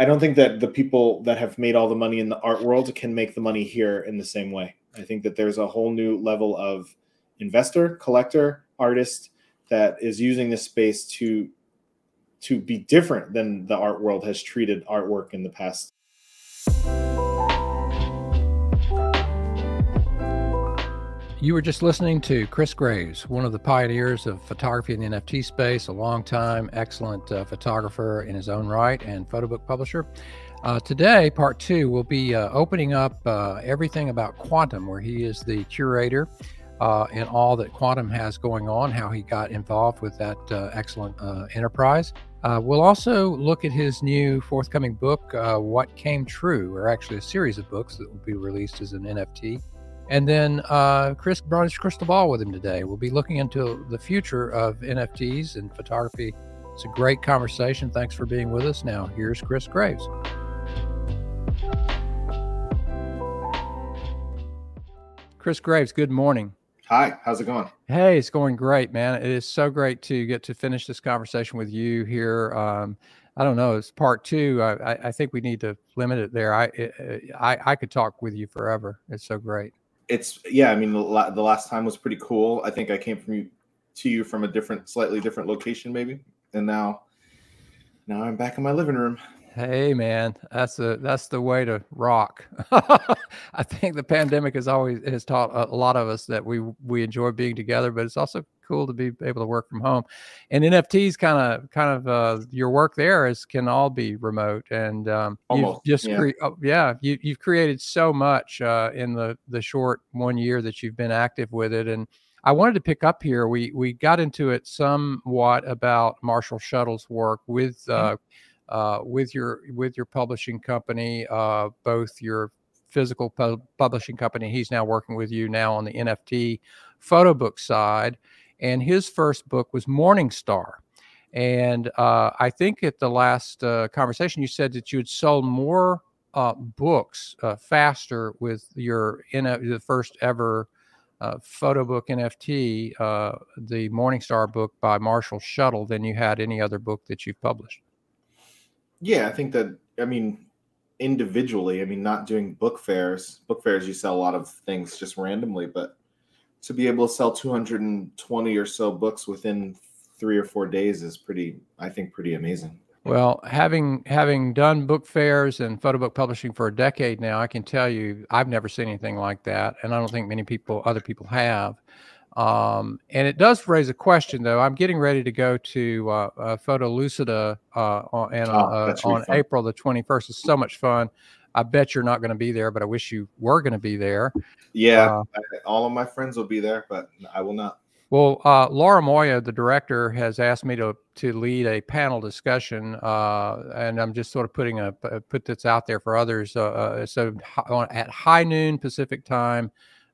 I don't think that the people that have made all the money in the art world can make the money here in the same way. I think that there's a whole new level of investor, collector, artist that is using this space to to be different than the art world has treated artwork in the past. You were just listening to Kris Graves, one of the pioneers of photography in the NFT space, a long time excellent uh, photographer in his own right and photo book publisher. Uh, today, part two, we'll be uh, opening up uh, everything about quantum, where he is the curator uh, in all that quantum has going on, how he got involved with that uh, excellent enterprise. we'll also look at his new forthcoming book, What Came True, or actually a series of books that will be released as an NFT. And then uh, Kris brought his crystal ball with him today. We'll be looking into the future of NFTs and photography. It's a great conversation. Thanks for being with us. Now, here's Kris Graves. Kris Graves, good morning. Hi, how's it going? Hey, it's going great, man. It is so great to get to finish this conversation with you here. Um, I don't know. It's part two. I, I, think we need to limit it there. I, I I could talk with you forever. It's so great it's yeah. I mean, the, last time was pretty cool. I think I came from you to you from a different, slightly different location, maybe, and now now I'm back in my living room. Hey man, that's the that's the way to rock. I think the pandemic has always has taught a lot of us that we we enjoy being together, but it's also cool to be able to work from home. And NFTs kind of kind of uh, your work there is can all be remote. And um, Almost, just yeah, cre- oh, yeah you you've created so much uh, in the the short one year that you've been active with it. And I wanted to pick up here. We we got into it somewhat about Marshall Scheuttle's work with. Uh, uh, with your with your publishing company, uh, both your physical pu- publishing company. He's now working with you now on the NFT photo book side, and his first book was Morning Star. And uh, I think at the last uh, conversation, you said that you had sold more uh, books uh, faster with your in the first ever uh, photo book NFT, uh, the Morning Star book by Marshall Scheuttle, than you had any other book that you've published. Yeah, I think that. I mean, individually, I mean, not doing book fairs. Book fairs, you sell a lot of things just randomly, but to be able to sell 220 or so books within three or four days is pretty i think pretty amazing well having having done book fairs and photo book publishing for a decade now i can tell you i've never seen anything like that and i don't think many people other people have um, and it does raise a question though i'm getting ready to go to uh, uh, Photolucida uh, on, and, oh, on april the 21st it's so much fun I bet you're not going to be there, but I wish you were going to be there. Yeah, uh, all of my friends will be there, but I will not. Well, uh, Laura Moya, the director, has asked me to to lead a panel discussion, uh, and I'm just sort of putting a put this out there for others. Uh, uh, so at high noon Pacific time,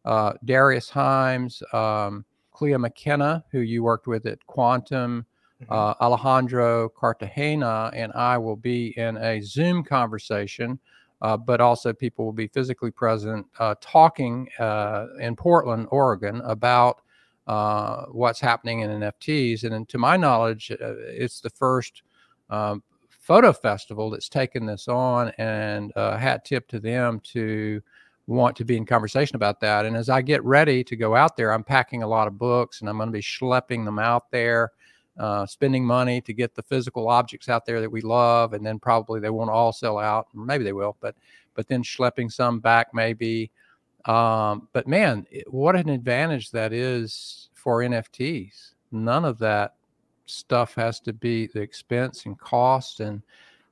uh, Darius Himes, um, Clea McKenna, who you worked with at Quantum, mm-hmm. Alejandro Cartagena, and I will be in a Zoom conversation uh, but also people will be physically present uh, talking uh, in Portland, Oregon about uh, what's happening in NFTs. And to my knowledge, uh, it's the first um, photo festival that's taken this on, and uh hat tip to them to want to be in conversation about that. And as I get ready to go out there, I'm packing a lot of books and I'm going to be schlepping them out there uh, spending money to get the physical objects out there that we love, and then probably they won't all sell out. Maybe they will, but but then schlepping some back maybe. Um, but man, what an advantage that is for NFTs. None of that stuff has to be the expense and cost, and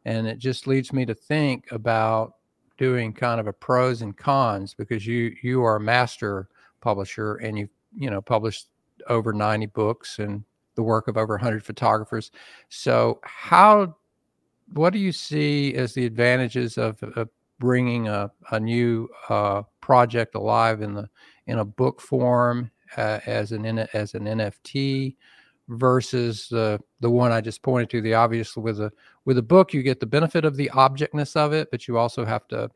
and it just leads me to think about doing kind of a pros and cons because you you are a master publisher and you you know published over 90 books and the work of over 100 photographers. So, how, what do you see as the advantages of, of bringing a, a new uh, project alive in the in a book form uh, as an as an NFT versus the the one I just pointed to? The obvious with a with a book, you get the benefit of the objectness of it, but you also have to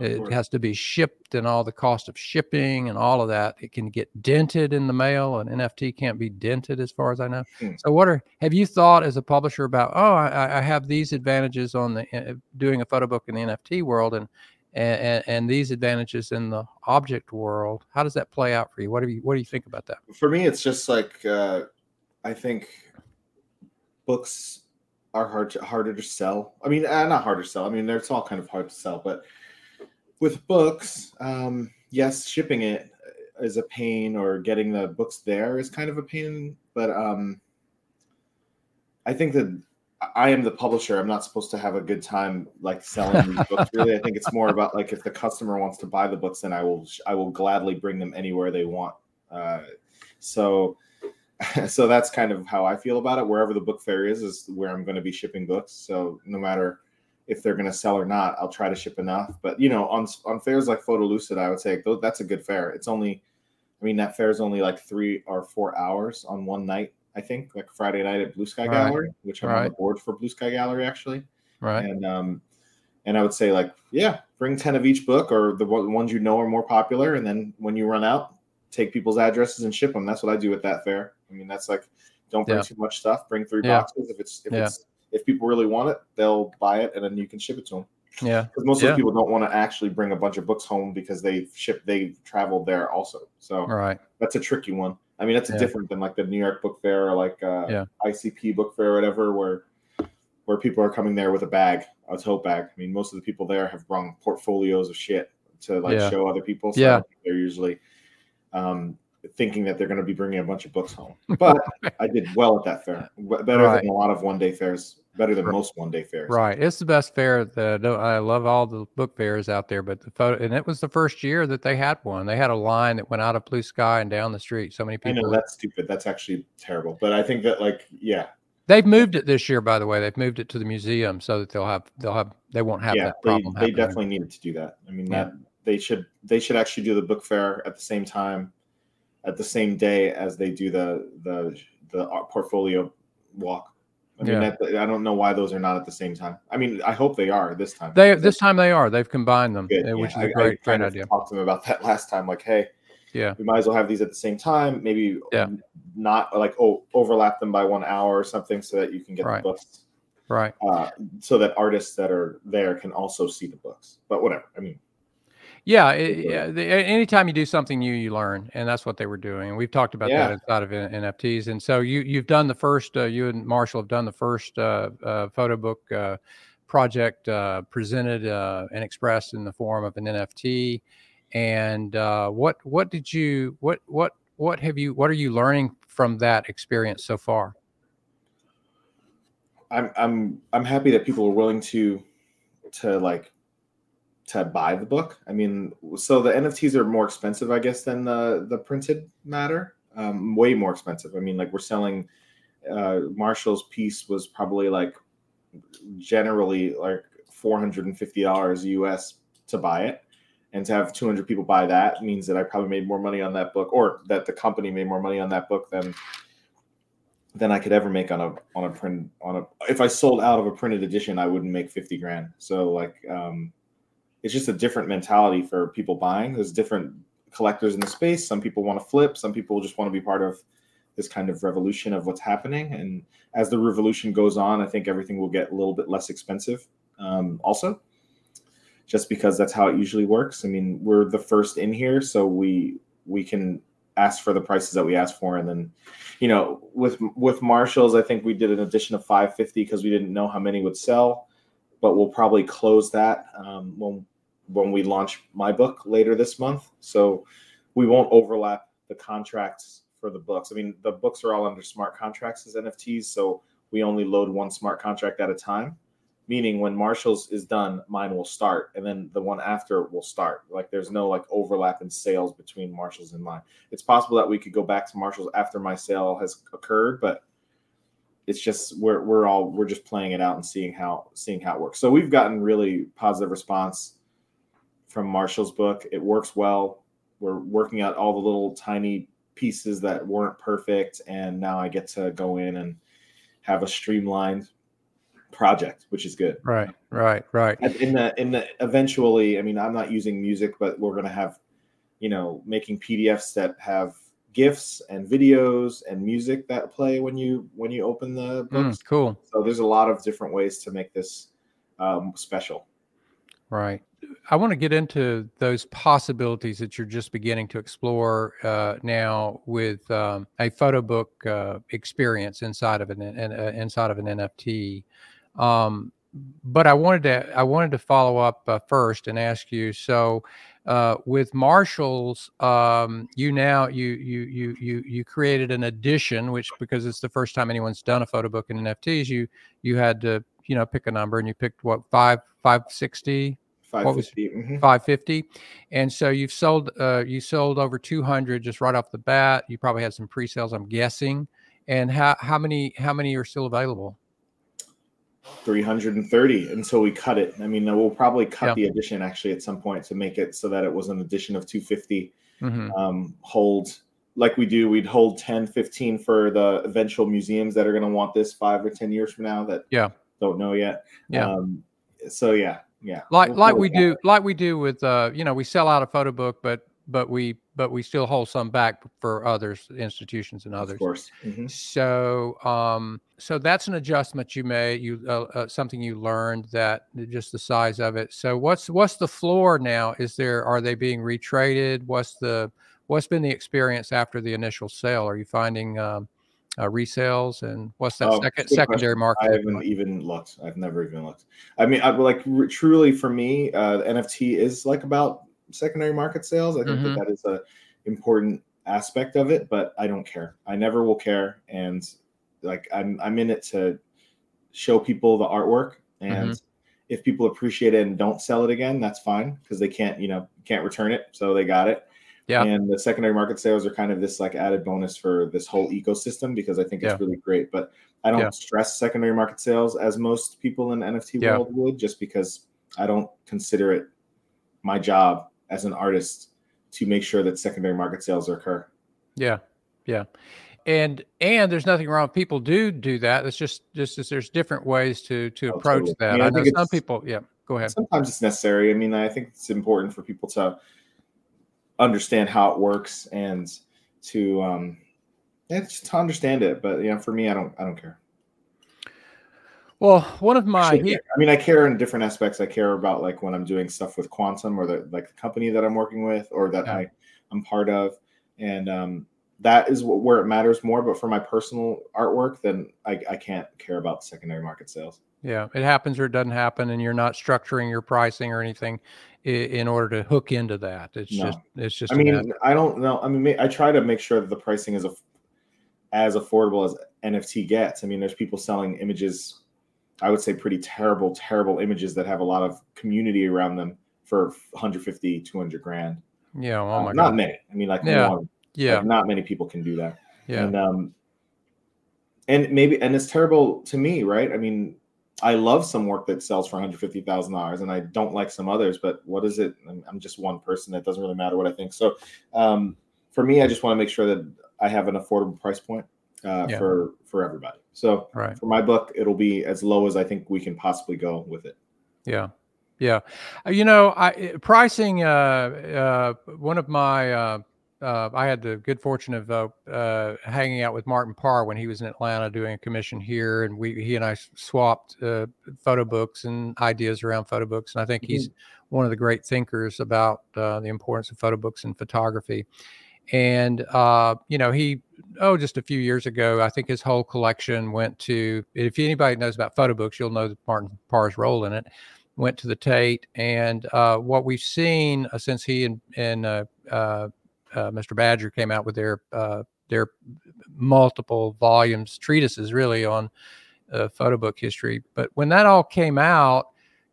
It has to be shipped and all the cost of shipping and all of that. It can get dented in the mail. and NFT can't be dented, as far as I know. Hmm. So, what are have you thought as a publisher about? Oh, I, I have these advantages on the uh, doing a photo book in the NFT world, and, and and these advantages in the object world. How does that play out for you? What do you What do you think about that? For me, it's just like uh, I think books are hard to, harder to sell. I mean, uh, not harder to sell. I mean, it's all kind of hard to sell, but with books, um, yes, shipping it is a pain, or getting the books there is kind of a pain. But um, I think that I am the publisher. I'm not supposed to have a good time like selling these books. Really, I think it's more about like if the customer wants to buy the books, then I will I will gladly bring them anywhere they want. Uh, so so that's kind of how I feel about it. Wherever the book fair is, is where I'm going to be shipping books. So no matter if they're going to sell or not, I'll try to ship enough. But you know, on on fairs like Photolucida, I would say that's a good fair. It's only, I mean, that fair is only like three or four hours on one night. I think like Friday night at Blue Sky right. Gallery, which I'm right. on the board for Blue Sky Gallery actually. Right. And um, and I would say like, yeah, bring ten of each book or the ones you know are more popular, and then when you run out, take people's addresses and ship them. That's what I do at that fair. I mean, that's like, don't bring yeah. too much stuff. Bring three yeah. boxes. If it's if yeah. it's if people really want it, they'll buy it and then you can ship it to them. Yeah, because most of the people don't want to actually bring a bunch of books home because they ship they traveled there also. So right, that's a tricky one. I mean, that's different than like the New York Book Fair or like uh. ICP Book Fair or whatever, where where people are coming there with a bag, a tote bag. I mean, most of the people there have brought portfolios of shit to like show other people. So yeah, they're usually um, thinking that they're going to be bringing a bunch of books home. But I did well at that fair, better right. than a lot of one day fairs, better than right. most one day fairs. Right, it's the best fair. That I love all the book fairs out there, but the photo and it was the first year that they had one. They had a line that went out of Blue Sky and down the street. So many people. I know that's stupid. That's actually terrible. But I think that like yeah. They've moved it this year, by the way. They've moved it to the museum so that they'll have they'll have they won't have yeah, that problem. They, they definitely needed to do that. I mean yeah. that they should they should actually do the book fair at the same time at the same day as they do the the the portfolio walk. I mean, yeah. that, I don't know why those are not at the same time. I mean, I hope they are this time. They this time they are. They've combined them, Good. which yeah. is a great, I, I great idea. Talked to them about that last time. Like, hey, yeah, we might as well have these at the same time. Maybe yeah. not like oh overlap them by one hour or something, so that you can get right. the books. Right. Uh, so that artists that are there can also see the books. But whatever. I mean, yeah, it, yeah. The, anytime you do something new, you learn, and that's what they were doing. And we've talked about yeah. that inside of NFTs. And so you you've done the first. Uh, you and Marshall have done the first uh, uh, photo book uh, project uh, presented uh, and expressed in the form of an NFT. And what what did you what what what have you what are you learning from that experience so far? I'm I'm I'm happy that people are willing to to like to buy the book. I mean, so the NFTs are more expensive, I guess, than the the printed matter. Um, way more expensive. I mean, like we're selling uh, Marshall's piece was probably like generally like four hundred and fifty dollars US to buy it, and to have two hundred people buy that means that I probably made more money on that book, or that the company made more money on that book than than I could ever make on a on a print on a. If I sold out of a printed edition, I wouldn't make fifty grand. So like. um it's just a different mentality for people buying. There's different collectors in the space. Some people want to flip. Some people just want to be part of this kind of revolution of what's happening. And as the revolution goes on, I think everything will get a little bit less expensive. Um, also, just because that's how it usually works. I mean, we're the first in here, so we we can ask for the prices that we ask for, and then, you know, with with Marshalls, I think we did an addition of 550 because we didn't know how many would sell, but we'll probably close that um, when when we launch my book later this month. So we won't overlap the contracts for the books. I mean, the books are all under smart contracts as NFTs, so we only load one smart contract at a time. Meaning, when Marshall's is done, mine will start, and then the one after will start. Like, there's no like overlap in sales between Marshall's and mine. It's possible that we could go back to Marshall's after my sale has occurred, but it's just we're we're all we're just playing it out and seeing how seeing how it works. So we've gotten really positive response from Marshall's book. It works well. We're working out all the little tiny pieces that weren't perfect, and now I get to go in and have a streamlined project, which is good. Right, right, right. In the in the eventually, I mean, I'm not using music, but we're gonna have, you know, making PDFs that have gifs and videos and music that play when you when you open the books. Mm, cool. So there's a lot of different ways to make this um, special. Right. I want to get into those possibilities that you're just beginning to explore uh, now with um, a photo book uh, experience inside of an, an uh, inside of an NFT. Um, but I wanted to I wanted to follow up uh, first and ask you. So, uh, with Marshalls, um, you now you you you you you created an edition, which because it's the first time anyone's done a photo book in NFTs, you you had to you know pick a number and you picked what five five sixty 550. Mm-hmm. 550 and so you've sold uh, you sold over 200 just right off the bat you probably had some pre-sales i'm guessing and how, how many how many are still available 330 until we cut it i mean we'll probably cut yeah. the edition actually at some point to make it so that it was an edition of 250 mm-hmm. um, hold like we do we'd hold 10 15 for the eventual museums that are going to want this five or 10 years from now that yeah don't know yet yeah um, so yeah yeah like we'll like we do like we do with uh you know we sell out a photo book but but we but we still hold some back for others institutions and others. of course mm-hmm. so um so that's an adjustment you made you uh, uh, something you learned that just the size of it. So what's what's the floor now? Is there are they being retraded? What's the what's been the experience after the initial sale? Are you finding um, uh, resales and what's that oh, second secondary question. market? I haven't like? even looked. I've never even looked. I mean, I, like r- truly for me, uh, NFT is like about secondary market sales. I think mm-hmm. that, that is a important aspect of it, but I don't care. I never will care, and like I'm I'm in it to show people the artwork, and mm-hmm. if people appreciate it and don't sell it again, that's fine because they can't you know can't return it, so they got it. Yeah. And the secondary market sales are kind of this like added bonus for this whole ecosystem because I think it's yeah. really great. But I don't yeah. stress secondary market sales as most people in NFT yeah. world would, just because I don't consider it my job as an artist to make sure that secondary market sales occur. Yeah. Yeah. And and there's nothing wrong. People do do that. It's just just as there's different ways to to oh, approach totally. that. I, mean, I, I know some people. Yeah, go ahead. Sometimes it's necessary. I mean, I think it's important for people to understand how it works and to um yeah, just to understand it. But yeah, for me, I don't I don't care. Well, one of my I, I mean, I care in different aspects. I care about like when I'm doing stuff with Quantum or the like the company that I'm working with or that yeah. I I'm part of, and um, that is where it matters more. But for my personal artwork, then I, I can't care about secondary market sales. Yeah, it happens or it doesn't happen, and you're not structuring your pricing or anything in order to hook into that. It's no. just it's just. I mean, I don't know. I mean, I try to make sure that the pricing is a, as affordable as NFT gets. I mean, there's people selling images. I would say pretty terrible, terrible images that have a lot of community around them for 150, 200 grand. Yeah. Oh my uh, God. Not many. I mean, like yeah, one, yeah. Like not many people can do that. Yeah. And um, and maybe and it's terrible to me, right? I mean, I love some work that sells for $150,000 and I don't like some others, but what is it? I'm, I'm just one person. It doesn't really matter what I think. So um, for me, I just want to make sure that I have an affordable price point uh, yeah. for, for everybody. So right. for my book, it'll be as low as I think we can possibly go with it. Yeah. Yeah. Uh, you know, I pricing, uh, uh, one of my, uh, uh, I had the good fortune of uh, uh, hanging out with Martin Parr when he was in Atlanta doing a commission here, and we he and I swapped uh, photo books and ideas around photo books. And I think mm-hmm. he's one of the great thinkers about uh, the importance of photo books and photography. And uh, you know, he oh, just a few years ago, I think his whole collection went to. If anybody knows about photo books, you'll know Martin Parr's role in it. Went to the Tate, and what we've seen since he and and uh, Mr. Badger came out with their uh, their multiple volumes treatises really on uh, photo book history. But when that all came out,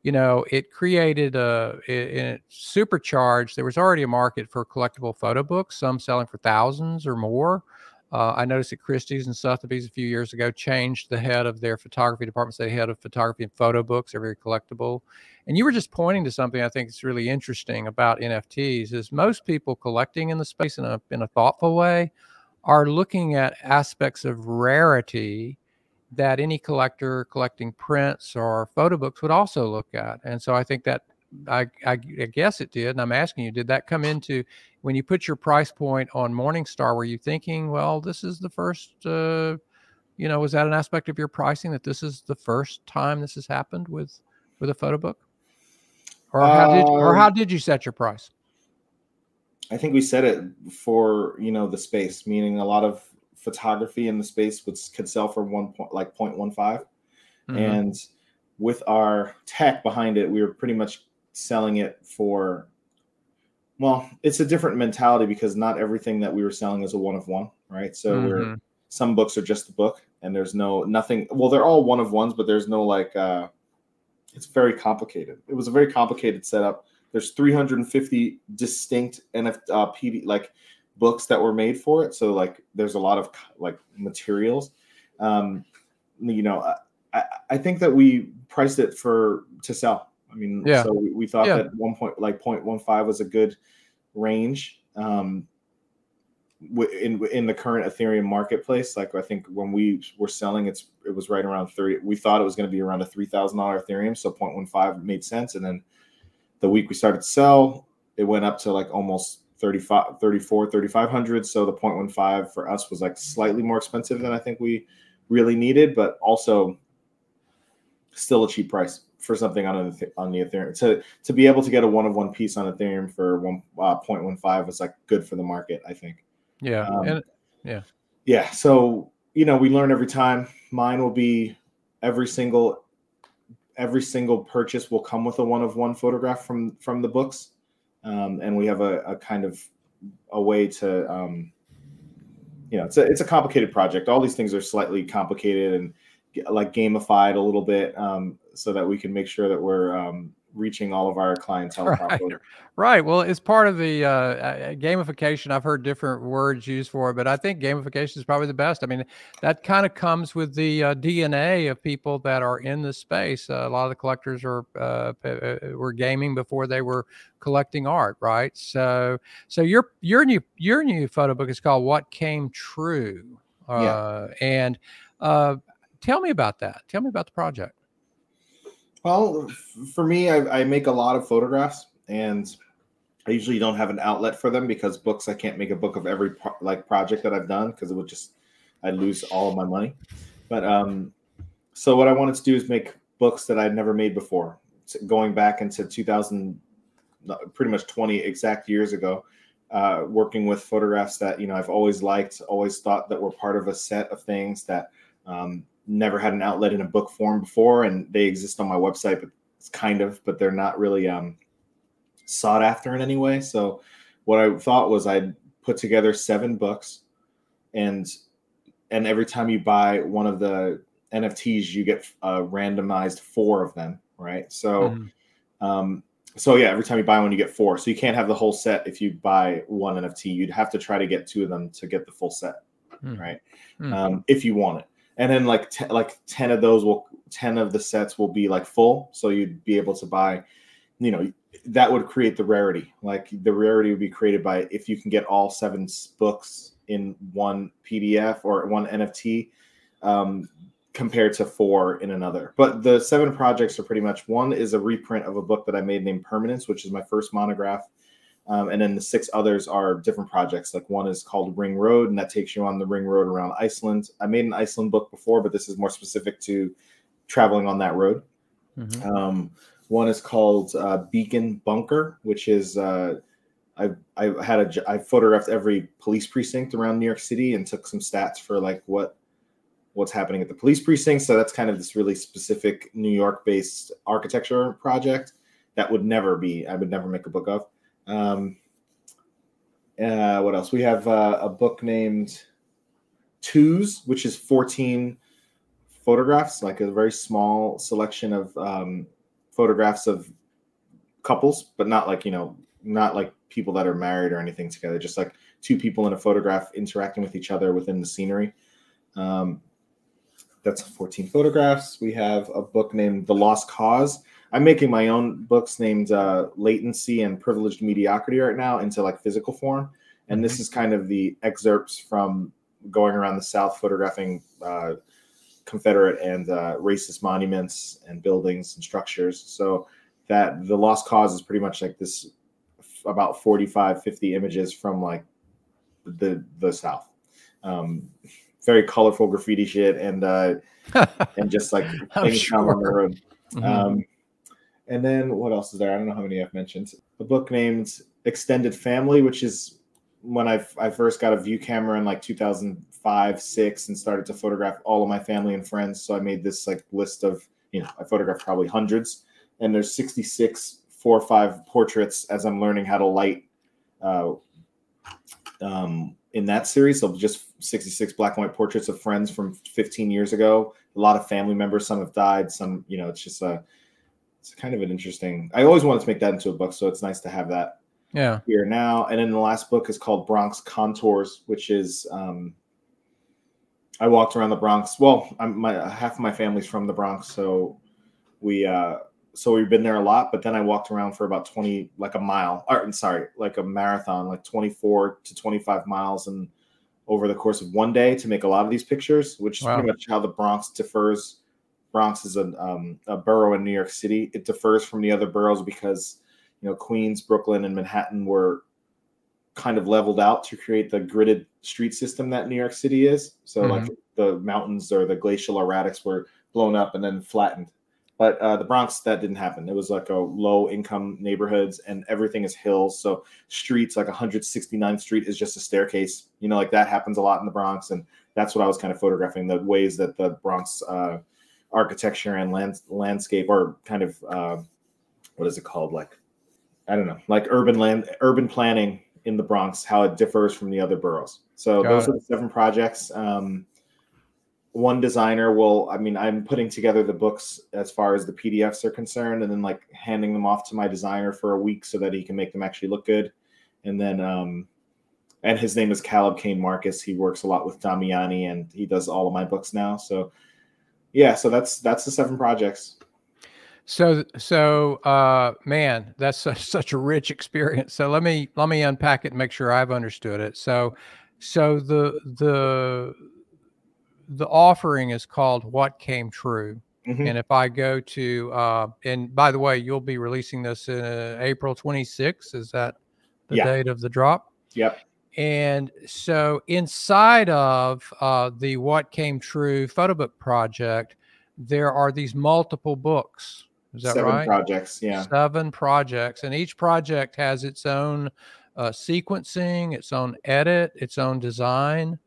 you know, it created a it, it supercharged. There was already a market for collectible photo books, some selling for thousands or more. Uh, I noticed that Christie's and Sotheby's a few years ago changed the head of their photography department. So they head of photography and photo books. They're very collectible. And you were just pointing to something I think is really interesting about NFTs is most people collecting in the space in a in a thoughtful way are looking at aspects of rarity that any collector collecting prints or photo books would also look at. And so I think that I, I, I, guess it did. And I'm asking you, did that come into when you put your price point on Morningstar? Were you thinking, well, this is the first, uh, you know, was that an aspect of your pricing that this is the first time this has happened with with a photo book? Or how did or how um, did you set your price? I think we set it for you know the space, meaning a lot of photography in the space would could sell for one point like 0.15 mm-hmm. and with our tech behind it we were pretty much selling it for well it's a different mentality because not everything that we were selling is a one of one right so mm-hmm. we're some books are just the book and there's no nothing well they're all one of ones but there's no like uh it's very complicated it was a very complicated setup there's 350 distinct nft uh, pd like books that were made for it. So like there's a lot of like materials. Um, you know, I, I think that we priced it for to sell. I mean, yeah. so we, we thought yeah. that one point like 0.15 was a good range. Um, in in the current Ethereum marketplace, like I think when we were selling, it's it was right around thirty. We thought it was going to be around a three thousand dollar Ethereum, so 0.15 made sense. And then the week we started to sell, it went up to like almost 35 34 3500 so the 0.15 for us was like slightly more expensive than i think we really needed but also still a cheap price for something on the on the ethereum to to be able to get a one of one piece on ethereum for one uh, 0.15 was like good for the market i think. Yeah um, and yeah. yeah so you know we learn every time. Mine will be every single every single purchase will come with a one of one photograph from from the books. Um, and we have a, a, kind of a way to um, you know it's a it's a complicated project. All these things are slightly complicated and like gamified a little bit um, so that we can make sure that we're um, reaching all of our clientele right. properly. Right. Well, it's part of the uh, uh, gamification. I've heard different words used for it, but I think gamification is probably the best. I mean, that kind of comes with the uh, DNA of people that are in the space. Uh, a lot of the collectors are uh, uh, were gaming before they were collecting art, right? So, so your your new your new photo book is called "What Came True," yeah. and tell me about that. Tell me about the project. Well, for me, I, I, make a lot of photographs, and I usually don't have an outlet for them because books. I can't make a book of every pro- like project that I've done because it would just I'd lose all of my money. But um, so what I wanted to do is make books that I'd never made before, going back into 2000, pretty much 20 exact years ago. Uh, working with photographs that you know I've always liked, always thought that were part of a set of things that um, never had an outlet in a book form before, and they exist on my website, but it's kind of, but they're not really um, sought after in any way. So what I thought was I'd put together seven books, and and every time you buy one of the NFTs, you get uh, randomized four of them, right? So. Mm. Um, so yeah, every time you buy one, you get four. So you can't have the whole set if you buy one NFT. You'd have to try to get two of them to get the full set, mm. right? Mm. Um, if you want it and then like t- like 10 of those will 10 of the sets will be like full. So you'd be able to buy you know that would create the rarity. Like the rarity would be created by if you can get all seven books in one pdf or one nft um, compared to four in another. But the seven projects are pretty much one is a reprint of a book that i made named permanence which is my first monograph um, and then the six others are different projects. Like one is called Ring Road, and that takes you on the ring road around Iceland. I made an Iceland book before, but this is more specific to traveling on that road. Mm-hmm. Um, one is called uh, Beacon Bunker, which is uh, I I had a I photographed every police precinct around New York City and took some stats for like what what's happening at the police precinct. So that's kind of this really specific New York based architecture project that would never be I would never make a book of. Um, uh, what else? We have uh, a book named Twos, which is 14 photographs, like a very small selection of um, photographs of couples, but not like, you know, not like people that are married or anything together, just like two people in a photograph interacting with each other within the scenery. Um, that's 14 photographs. We have a book named The Lost Cause, I'm making my own books named uh, Latency and Privileged Mediocrity right now into like physical form, and this mm-hmm. is kind of the excerpts from going around the South photographing uh, Confederate and uh, racist monuments and buildings and structures. So that the Lost Cause is pretty much like this about 45, 50 images from like the the South. Um, very colorful graffiti shit and uh, and just like things sure. on the road. Mm-hmm. Um, and then what else is there? I don't know how many I've mentioned. A book named Extended Family, which is when I I first got a view camera in like 2005, six, and started to photograph all of my family and friends. So I made this like list of you know I photographed probably hundreds, and there's 66 four or five portraits as I'm learning how to light. Uh, um, in that series, so just 66 black and white portraits of friends from 15 years ago. A lot of family members, some have died, some, you know, it's just a, it's kind of an interesting. I always wanted to make that into a book, so it's nice to have that yeah here now and then the last book is called bronx contours which is um i walked around the bronx well i'm my half of my family's from the bronx so we uh so we've been there a lot but then i walked around for about 20 like a mile or sorry like a marathon like 24 to 25 miles and over the course of one day to make a lot of these pictures which is wow. pretty much how the bronx differs bronx is a, um, a borough in new york city. It differs from the other boroughs because you know queens brooklyn and manhattan were kind of leveled out to create the gridded street system that new york city is. So mm-hmm. like the mountains or the glacial erratics were blown up and then flattened. But uh, the bronx that didn't happen. It was like a low income neighborhoods and everything is hills. So streets like 169th street is just a staircase. You know like that happens a lot in the bronx and that's what i was kind of photographing the ways that the bronx uh, architecture and land, landscape or kind of uh, what is it called like I don't know, like urban land, urban planning in the Bronx, how it differs from the other boroughs. So Got those it. are the seven projects. Um, one designer will, I mean, I'm putting together the books as far as the PDFs are concerned, and then like handing them off to my designer for a week so that he can make them actually look good. And then, um, and his name is Caleb Cain Marcus. He works a lot with Damiani, and he does all of my books now. So, yeah, so that's that's the seven projects. So, so, uh, man, that's such, such a rich experience. So let me, let me unpack it and make sure I've understood it. So, so the, the, the offering is called what came true. Mm-hmm. And if I go to, uh, and by the way, you'll be releasing this in uh, April 26th. Is that the yeah. date of the drop? Yep. And so inside of uh, the What Came True photo book project, there are these multiple books is that Seven right? projects, yeah. Seven projects, and each project has its own uh, sequencing, its own edit, its own design.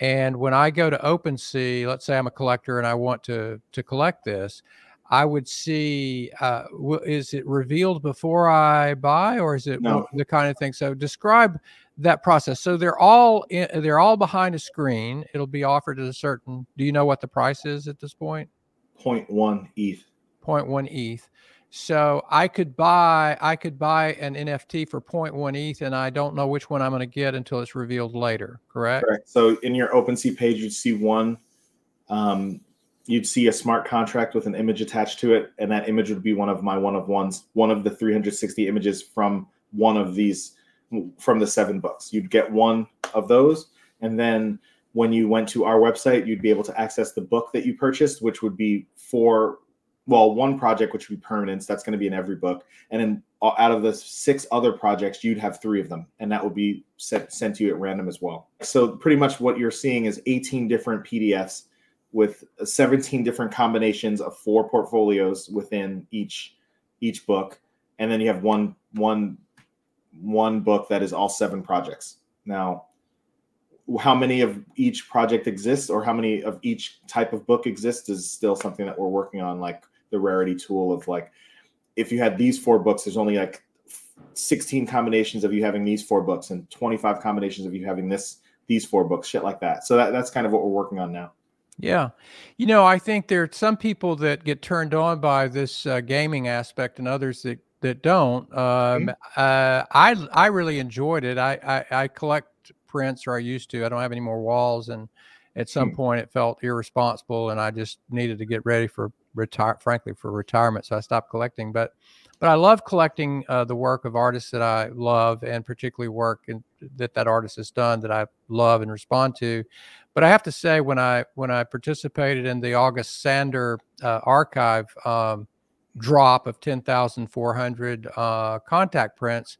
And when I go to OpenSea, let's say I'm a collector and I want to to collect this, I would see uh, is it revealed before I buy, or is it no. the kind of thing? So describe that process. So they're all in, they're all behind a screen. It'll be offered at a certain. Do you know what the price is at this point? Point one ETH. 0.1 ETH. So I could buy I could buy an NFT for 0.1 ETH, and I don't know which one I'm going to get until it's revealed later. Correct. Correct. So in your OpenSea page, you'd see one. Um, you'd see a smart contract with an image attached to it, and that image would be one of my one of ones, one of the 360 images from one of these from the seven books. You'd get one of those, and then when you went to our website, you'd be able to access the book that you purchased, which would be for well, one project which would be permanence. That's going to be in every book, and then uh, out of the six other projects, you'd have three of them, and that would be sent sent to you at random as well. So pretty much what you're seeing is 18 different PDFs with 17 different combinations of four portfolios within each each book, and then you have one one one book that is all seven projects. Now, how many of each project exists or how many of each type of book exists is still something that we're working on like the rarity tool of like if you had these four books there's only like 16 combinations of you having these four books and 25 combinations of you having this these four books shit like that. So that, that's kind of what we're working on now. Yeah. You know i think there are some people that get turned on by this uh, gaming aspect and others that that don't um, mm-hmm. uh, i i really enjoyed it I, I i collect prints or i used to i don't have any more walls and at some mm-hmm. point it felt irresponsible and i just needed to get ready for retire, frankly, for retirement. So I stopped collecting. But but I love collecting uh, the work of artists that I love, and particularly work in, that that artist has done that I love and respond to. But I have to say, when I when I participated in the August Sander uh, archive um, drop of ten thousand four hundred uh, contact prints,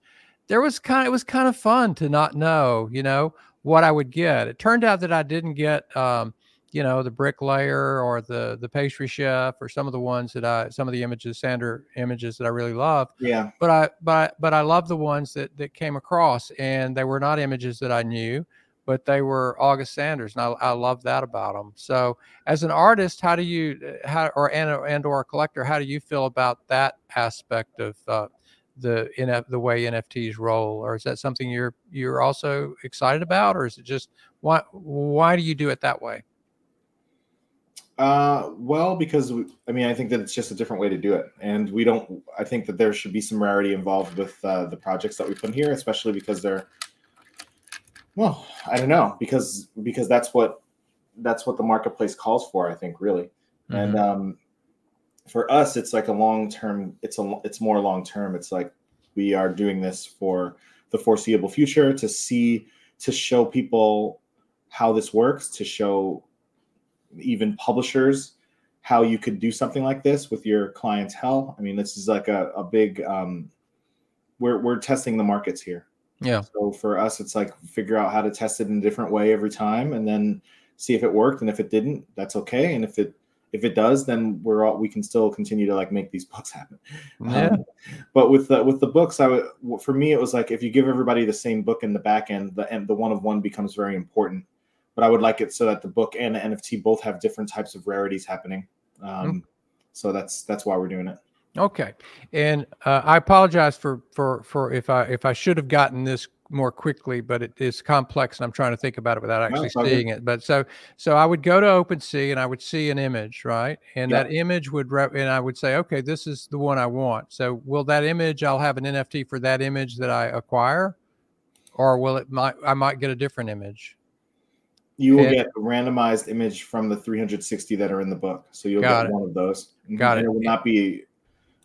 there was kind of, it was kind of fun to not know, you know, what I would get. It turned out that I didn't get. Um, you know the bricklayer or the the pastry chef or some of the ones that I some of the images Sander images that I really love. Yeah. But I but but I love the ones that that came across and they were not images that I knew, but they were August Sanders and I, I love that about them. So as an artist, how do you how or and, and or a collector, how do you feel about that aspect of uh, the in the way NFTs roll, or is that something you're you're also excited about, or is it just why why do you do it that way? Uh, well, because we, I mean, I think that it's just a different way to do it, and we don't. I think that there should be some rarity involved with uh, the projects that we put in here, especially because they're. Well, I don't know because because that's what that's what the marketplace calls for. I think really, mm-hmm. and um, for us, it's like a long term. It's a it's more long term. It's like we are doing this for the foreseeable future to see to show people how this works to show even publishers how you could do something like this with your clientele. I mean, this is like a, a big um, we're we're testing the markets here. Yeah. So for us, it's like figure out how to test it in a different way every time, and then see if it worked. And if it didn't, that's okay. And if it if it does, then we're all we can still continue to like make these books happen. Yeah. Um, but with the with the books, I would for me it was like if you give everybody the same book in the back end, the and the one of one becomes very important but I would like it so that the book and the NFT both have different types of rarities happening. Um, mm-hmm. So that's that's why we're doing it. Okay, and uh, I apologize for for for if I if I should have gotten this more quickly, but it is complex, and I'm trying to think about it without actually no, seeing it. But so so I would go to OpenSea and I would see an image, right? And that image would rep- and I would say, okay, this is the one I want. So will that image? I'll have an NFT for that image that I acquire, or will it might I might get a different image? You will get a randomized image from the 360 that are in the book. So you'll get it. one of those. Got and it. It will not be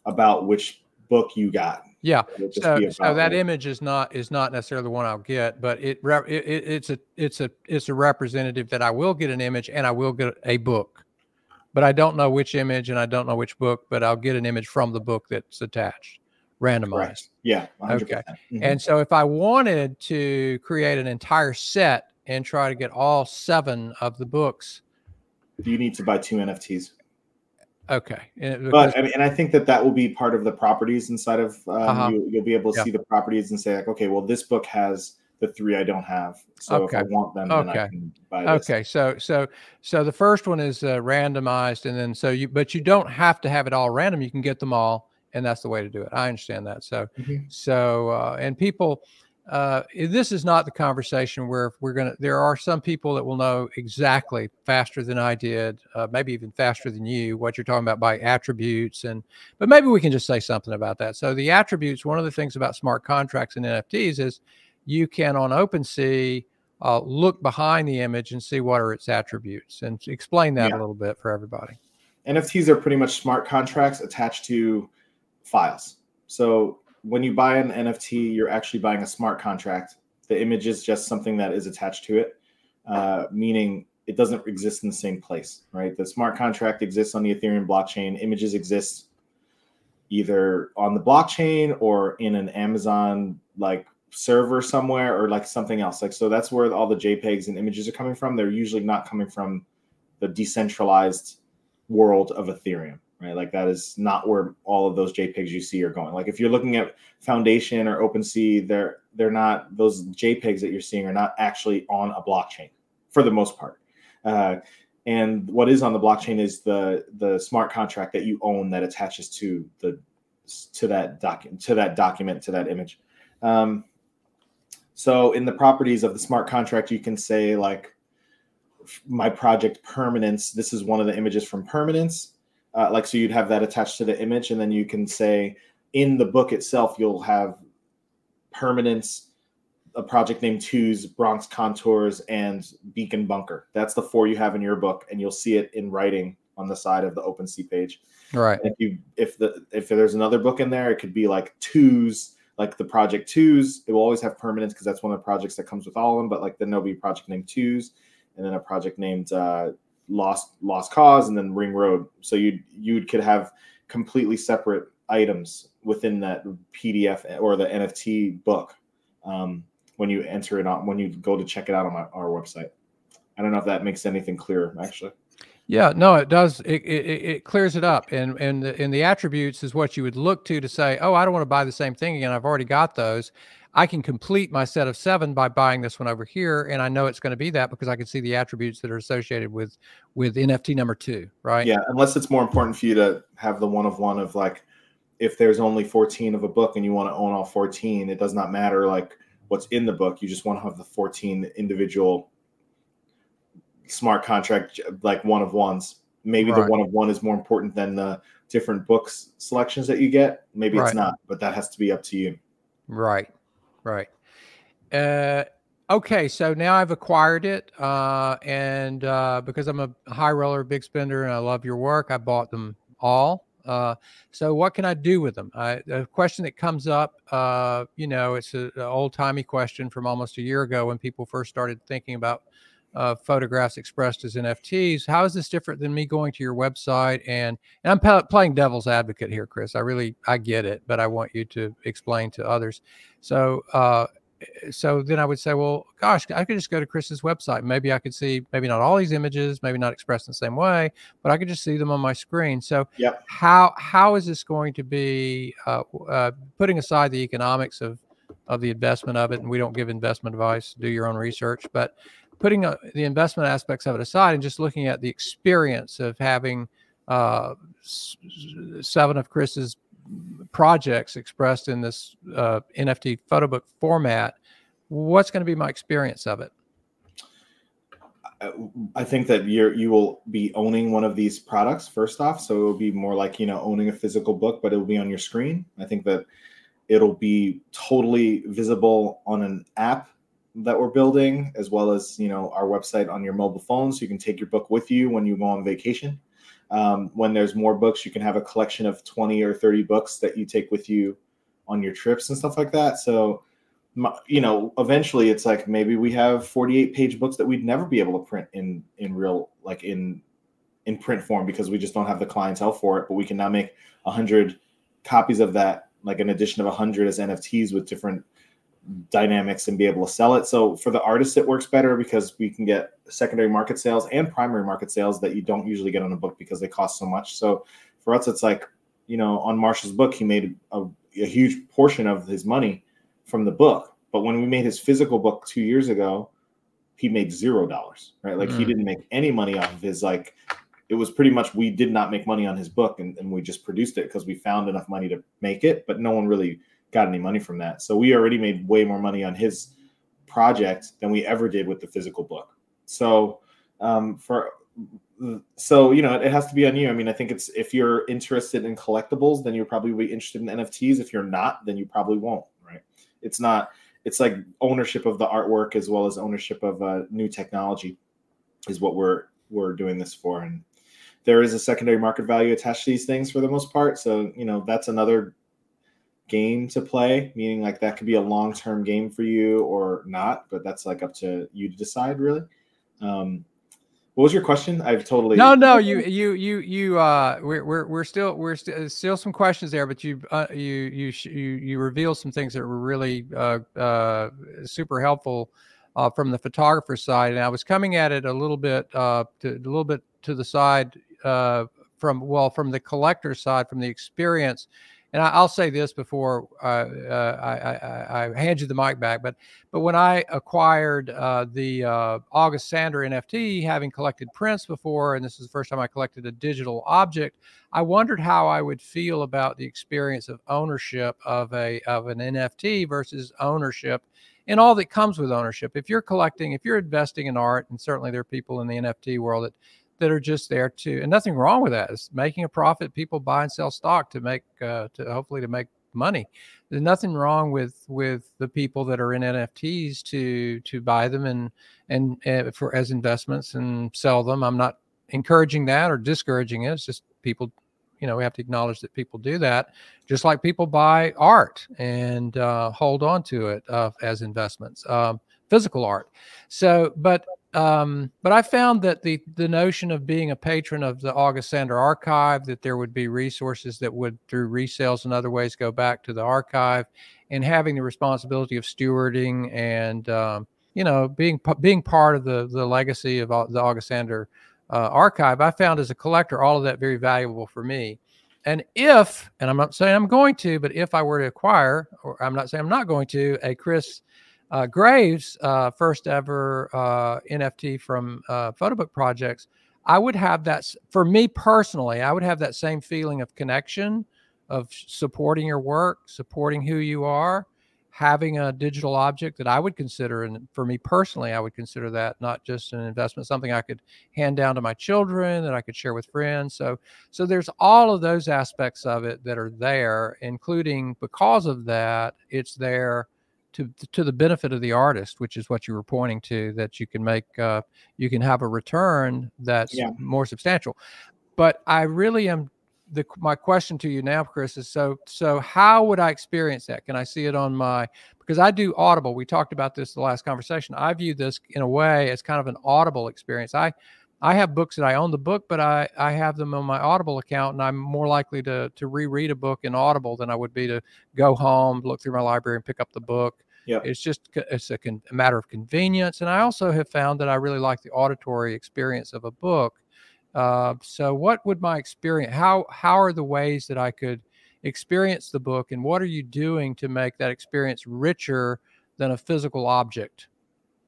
about which book you got. Yeah. So, so that image is not is not necessarily the one I'll get, but it, it, it it's a it's a it's a representative that I will get an image and I will get a book, but I don't know which image and I don't know which book, but I'll get an image from the book that's attached, randomized. Correct. Yeah. 100%. Okay. Mm-hmm. And so if I wanted to create an entire set and try to get all seven of the books. You need to buy two NFTs. Okay, and but I mean, and I think that that will be part of the properties inside of. Um, uh-huh. you, will be able to yeah. see the properties and say like, okay, well, this book has the three I don't have, so okay. if I want them, okay. then I can buy this. Okay, so so so the first one is uh, randomized, and then so you, but you don't have to have it all random. You can get them all, and that's the way to do it. I understand that. So mm-hmm. so uh, and people uh, this is not the conversation where we're going to, there are some people that will know exactly faster than I did, uh, maybe even faster than you, what you're talking about by attributes. And, but maybe we can just say something about that. So the attributes, one of the things about smart contracts and NFTs is you can on OpenSea uh, look behind the image and see what are its attributes and explain that yeah. a little bit for everybody. NFTs are pretty much smart contracts attached to files. So when you buy an NFT, you're actually buying a smart contract. The image is just something that is attached to it, uh, meaning it doesn't exist in the same place, right? The smart contract exists on the Ethereum blockchain. Images exist either on the blockchain or in an Amazon like server somewhere or like something else. Like so that's where all the JPEGs and images are coming from. They're usually not coming from the decentralized world of Ethereum right? Like that is not where all of those JPEGs you see are going. Like if you're looking at Foundation or OpenSea, they're they're not those JPEGs that you're seeing are not actually on a blockchain for the most part. Uh, and what is on the blockchain is the the smart contract that you own that attaches to the to that document to that document to that image. Um, so in the properties of the smart contract, you can say like my project permanence. This is one of the images from permanence uh, like so you'd have that attached to the image and then you can say in the book itself you'll have permanence a project named two's bronx contours and beacon bunker that's the four you have in your book and you'll see it in writing on the side of the OpenSea page. Right. And if you if the if there's another book in there, it could be like twos, like the project twos. It will always have permanence because that's one of the projects that comes with all of them. But like then there'll be a project named twos, and then a project named uh, Lost Lost Cause, and then Ring Road. So you you could have completely separate items within that PDF or the NFT book um, when you enter it on when you go to check it out on my, our website. I don't know if that makes anything clearer, actually. Yeah, no, it does. It, it, it clears it up, and and the, and the attributes is what you would look to to say, oh, I don't want to buy the same thing again. I've already got those. I can complete my set of seven by buying this one over here, and I know it's going to be that because I can see the attributes that are associated with with NFT number two, right? Yeah, unless it's more important for you to have the one of one of like, if there's only 14 of a book and you want to own all 14, it does not matter like what's in the book. You just want to have the 14 individual smart contract like one of ones. Maybe right. the one of one is more important than the different books selections that you get. Maybe right. it's not, but that has to be up to you. Right. Right. Uh, okay, so now I've acquired it, uh, and uh, because I'm a high roller, big spender, and I love your work, I bought them all. Uh, so what can I do with them? I, a question that comes up, uh, you know, it's an old timey question from almost a year ago when people first started thinking about uh, photographs expressed as NFTs. How is this different than me going to your website? And, and I'm p- playing devil's advocate here, Kris. I really I get it, but I want you to explain to others. So uh, so then I would say, well, gosh, I could just go to Kris's website. Maybe I could see maybe not all these images, maybe not expressed in the same way, but I could just see them on my screen. So yep. how how is this going to be uh, uh, putting aside the economics of of the investment of it? And we don't give investment advice. Do your own research, but putting uh, the investment aspects of it aside and just looking at the experience of having uh, seven of Kris's projects expressed in this uh, NFT photo book format, what's going to be my experience of it? I think that you're you will be owning one of these products first off, so it will be more like you know owning a physical book, but it will be on your screen. I think that it'll be totally visible on an app that we're building, as well as you know our website on your mobile phone, so you can take your book with you when you go on vacation. Um, when there's more books, you can have a collection of 20 or 30 books that you take with you on your trips and stuff like that. So, you know, eventually it's like maybe we have 48 page books that we'd never be able to print in in real like in in print form because we just don't have the clientele for it. But we can now make 100 copies of that, like an edition of 100 as NFTs with different dynamics and be able to sell it. So for the artists, it works better because we can get secondary market sales and primary market sales that you don't usually get on a book because they cost so much. So for us, it's like, you know, on Marshall's book, he made a, a huge portion of his money from the book. But when we made his physical book two years ago, he made zero dollars, right? Like mm. he didn't make any money off of his like it was pretty much we did not make money on his book and, and we just produced it because we found enough money to make it, but no one really got any money from that. So we already made way more money on his project than we ever did with the physical book. So um, for so you know it has to be on you. I mean, I think it's if you're interested in collectibles, then you'll probably be interested in NFTs. If you're not, then you probably won't. Right? It's not. It's like ownership of the artwork as well as ownership of uh, new technology is what we're we're doing this for. And there is a secondary market value attached to these things for the most part. So you know that's another game to play, meaning like that could be a long term game for you or not, but that's like up to you to decide really. Um, what was your question? I've totally no, no. You, you, you, you. Uh, we're we're we're still we're st- still some questions there, but you uh, you you you you revealed some things that were really uh, uh, super helpful uh, from the photographer side, and I was coming at it a little bit uh, to a little bit to the side uh, from well from the collector side, from the experience and I, will say this before uh, uh, I, I, I, hand you the mic back, but but when I acquired uh, the uh, August Sander NFT, having collected prints before, and this is the first time I collected a digital object, I wondered how I would feel about the experience of ownership of a of an NFT versus ownership and all that comes with ownership. If you're collecting, if you're investing in art, and certainly there are people in the NFT world that that are just there to, and nothing wrong with that. It's making a profit. People buy and sell stock to make, uh, to hopefully to make money. There's nothing wrong with with the people that are in NFTs to to buy them and and uh, for as investments and sell them. I'm not encouraging that or discouraging it. It's just people, you know, we have to acknowledge that people do that, just like people buy art and uh, hold on to it uh, as investments, um, physical art. So, but um, but I found that the the notion of being a patron of the August Sander archive, that there would be resources that would through resales and other ways go back to the archive, and having the responsibility of stewarding and um, you know being being part of the the legacy of the August Sander uh, archive, I found as a collector all of that very valuable for me. And if, and I'm not saying I'm going to, but if I were to acquire, or I'm not saying I'm not going to, a Kris uh, Graves uh, first ever uh, NFT from uh, Photobook Projects, I would have that for me personally. I would have that same feeling of connection, of supporting your work, supporting who you are, having a digital object that I would consider, and for me personally, I would consider that not just an investment, something I could hand down to my children, that I could share with friends. So, so there's all of those aspects of it that are there, including because of that, it's there to to the benefit of the artist, which is what you were pointing to, that you can make uh, you can have a return that's yeah. more substantial. But I really am the my question to you now, Kris, is so so how would I experience that? Can I see it on my because I do Audible. We talked about this the last conversation. I view this in a way as kind of an Audible experience. I I have books that I own the book, but I I have them on my Audible account, and I'm more likely to to reread a book in Audible than I would be to go home, look through my library, and pick up the book. Yeah. It's just it's a, con- a matter of convenience, and I also have found that I really like the auditory experience of a book uh, so, what would my experience? How how are the ways that I could experience the book, and what are you doing to make that experience richer than a physical object?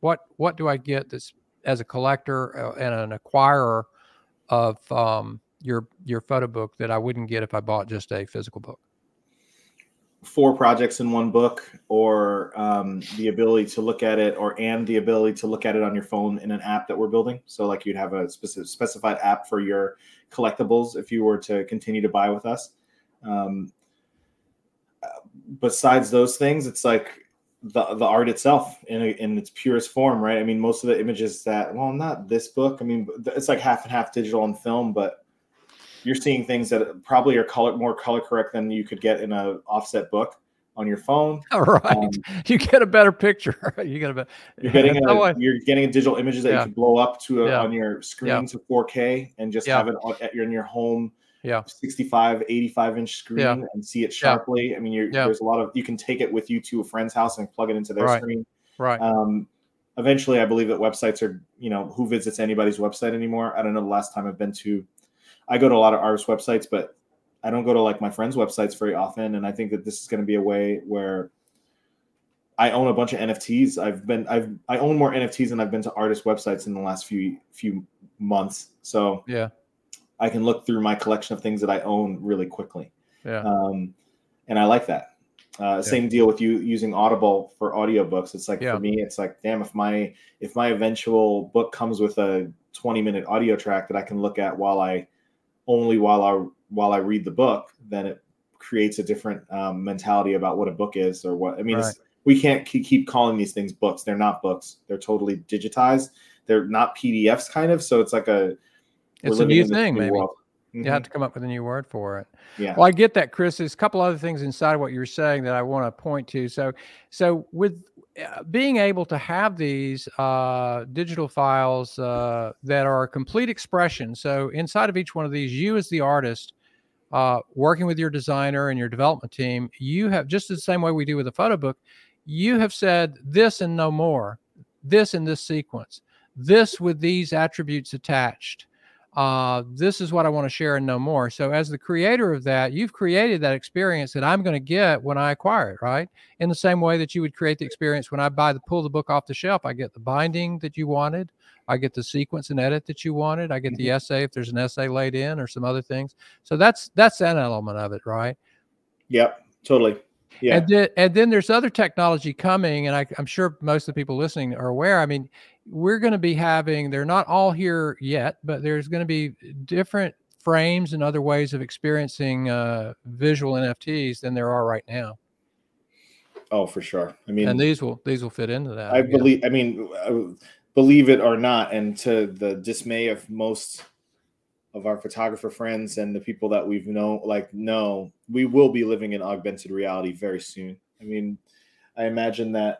What what do I get that's as a collector uh, and an acquirer of um, your your photo book that I wouldn't get if I bought just a physical book? four projects in one book or um, the ability to look at it or and the ability to look at it on your phone in an app that we're building so like you'd have a specific specified app for your collectibles if you were to continue to buy with us um, besides those things it's like the the art itself in, a, in its purest form right i mean most of the images that well not this book i mean it's like half and half digital and film but you're seeing things that probably are color more color correct than you could get in a offset book on your phone. All right, um, you get a better picture. you get a better. You're getting a, you're getting a digital images that yeah. you can blow up to a, yeah. on your screen yeah. to 4K and just have it at your in your home. Yeah, 65, 85 inch screen and see it sharply. I mean, there's a lot of you can take it with you to a friend's house and plug it into their right. screen. Right. Um, eventually, I believe that websites are you know who visits anybody's website anymore. I don't know the last time I've been to I go to a lot of artist websites, but I don't go to like my friends' websites very often. And I think that this is going to be a way where I own a bunch of NFTs. I've been I've I own more NFTs than I've been to artist websites in the last few few months. So yeah, I can look through my collection of things that I own really quickly. Yeah, um, and I like that. Uh, yeah. Same deal with you using Audible for audiobooks. It's like yeah. for me, it's like, damn, if my if my eventual book comes with a 20 minute audio track that I can look at while I only while I while I read the book, then it creates a different um, mentality about what a book is or what. I mean, right. we can't keep calling these things books. They're not books. They're totally digitized. They're not PDFs, kind of. So it's like a it's a new thing, new maybe. Mm-hmm. You have to come up with a new word for it. Yeah. Well, I get that, Kris. There's a couple other things inside of what you're saying that I want to point to. So, so with uh, being able to have these uh, digital files uh, that are a complete expression. So inside of each one of these, you as the artist, uh, working with your designer and your development team, you have just the same way we do with a photo book. You have said this and no more, this in this sequence, this with these attributes attached uh, this is what I want to share and know more. So, as the creator of that, you've created that experience that I'm going to get when I acquire it, right? In the same way that you would create the experience when I buy the pull the book off the shelf. I get the binding that you wanted, I get the sequence and edit that you wanted, I get the mm-hmm. essay if there's an essay laid in or some other things. So that's that's an element of it, right? Yep, totally. Yeah. And then, and then there's other technology coming, and I, I'm sure most of the people listening are aware. I mean, we're going to be having, they're not all here yet, but there's going to be different frames and other ways of experiencing uh, visual NFTs than there are right now. Oh, for sure. I mean, and these will these will fit into that. I believe. I mean, believe it or not, and to the dismay of most of our photographer friends and the people that we've known like no, we will be living in augmented reality very soon i mean i imagine that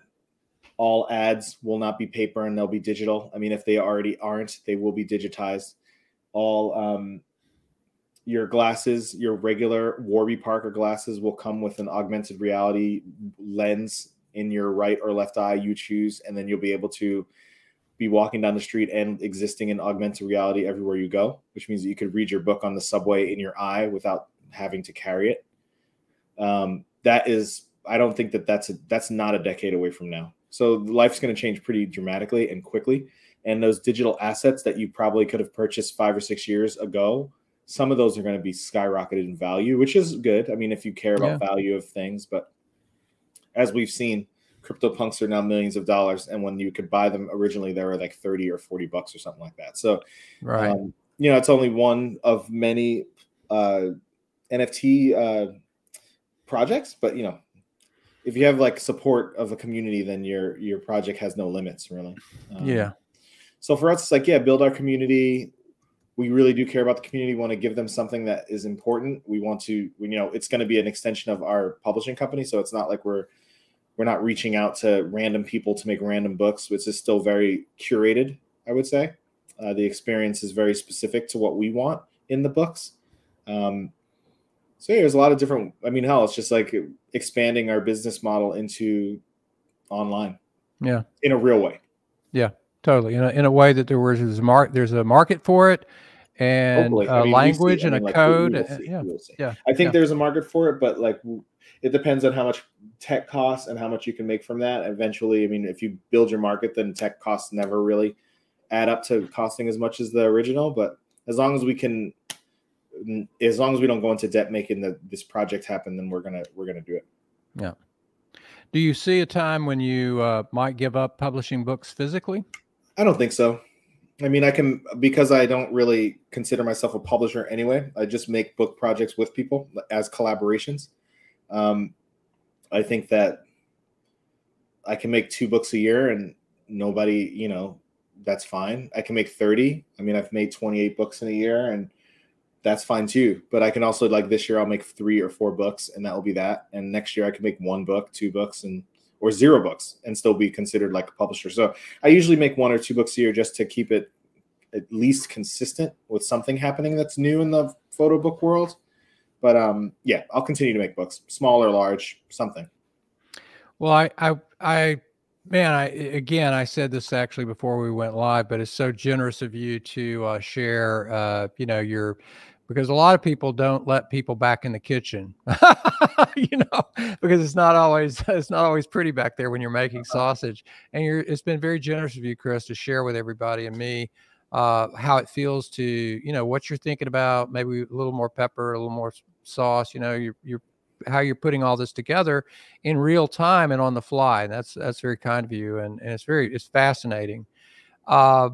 all ads will not be paper and they'll be digital i mean if they already aren't they will be digitized all um, your glasses your regular warby parker glasses will come with an augmented reality lens in your right or left eye you choose and then you'll be able to be walking down the street and existing in augmented reality everywhere you go, which means that you could read your book on the subway in your eye without having to carry it. Um, that is, I don't think that that's a, that's not a decade away from now. So life's going to change pretty dramatically and quickly. And those digital assets that you probably could have purchased five or six years ago, some of those are going to be skyrocketed in value, which is good. I mean, if you care about yeah. value of things, but as we've seen, CryptoPunks are now millions of dollars, and when you could buy them originally, they were like thirty or forty bucks or something like that. So, right, um, you know, it's only one of many uh, NFT uh, projects, but you know, if you have like support of a community, then your your project has no limits, really. Um, yeah. So for us, it's like yeah, build our community. We really do care about the community. We want to give them something that is important. We want to, you know, it's going to be an extension of our publishing company, so it's not like we're we're not reaching out to random people to make random books, which is still very curated, I would say. Uh, the experience is very specific to what we want in the books. Um, so yeah, there's a lot of different. I mean, hell, it's just like expanding our business model into online. Yeah, in a real way. Yeah, totally. In a, in a way that there was there's a, mar- there's a market for it, and uh, mean, language and a like, code. We'll yeah, yeah. I think yeah. there's a market for it, but like it depends on how much tech costs and how much you can make from that. Eventually, I mean, if you build your market, then tech costs never really add up to costing as much as the original. But as long as we can, as long as we don't go into debt making the, this project happen, then we're gonna we're gonna do it. Yeah. Do you see a time when you uh, might give up publishing books physically? I don't think so. I mean, I can because I don't really consider myself a publisher anyway. I just make book projects with people as collaborations. Um, I think that I can make two books a year and nobody, you know, that's fine. I can make 30. I mean, I've made 28 books in a year and that's fine too. But I can also like this year I'll make three or four books and that will be that. And next year I can make one book, two books and or zero books and still be considered like a publisher. So I usually make one or two books a year just to keep it at least consistent with something happening that's new in the photo book world. But um, yeah, I'll continue to make books, small or large, something. Well, I, I, I, man, I again, I said this actually before we went live, but it's so generous of you to uh, share, uh, you know, your because a lot of people don't let people back in the kitchen, you know, because it's not always it's not always pretty back there when you're making uh-huh. sausage. And you're it's been very generous of you, Kris, to share with everybody and me uh, how it feels to you know what you're thinking about, maybe a little more pepper, a little more sauce. You know, you're, you're how you're putting all this together in real time and on the fly. And that's that's very kind of you, and, and it's very it's fascinating. Uh,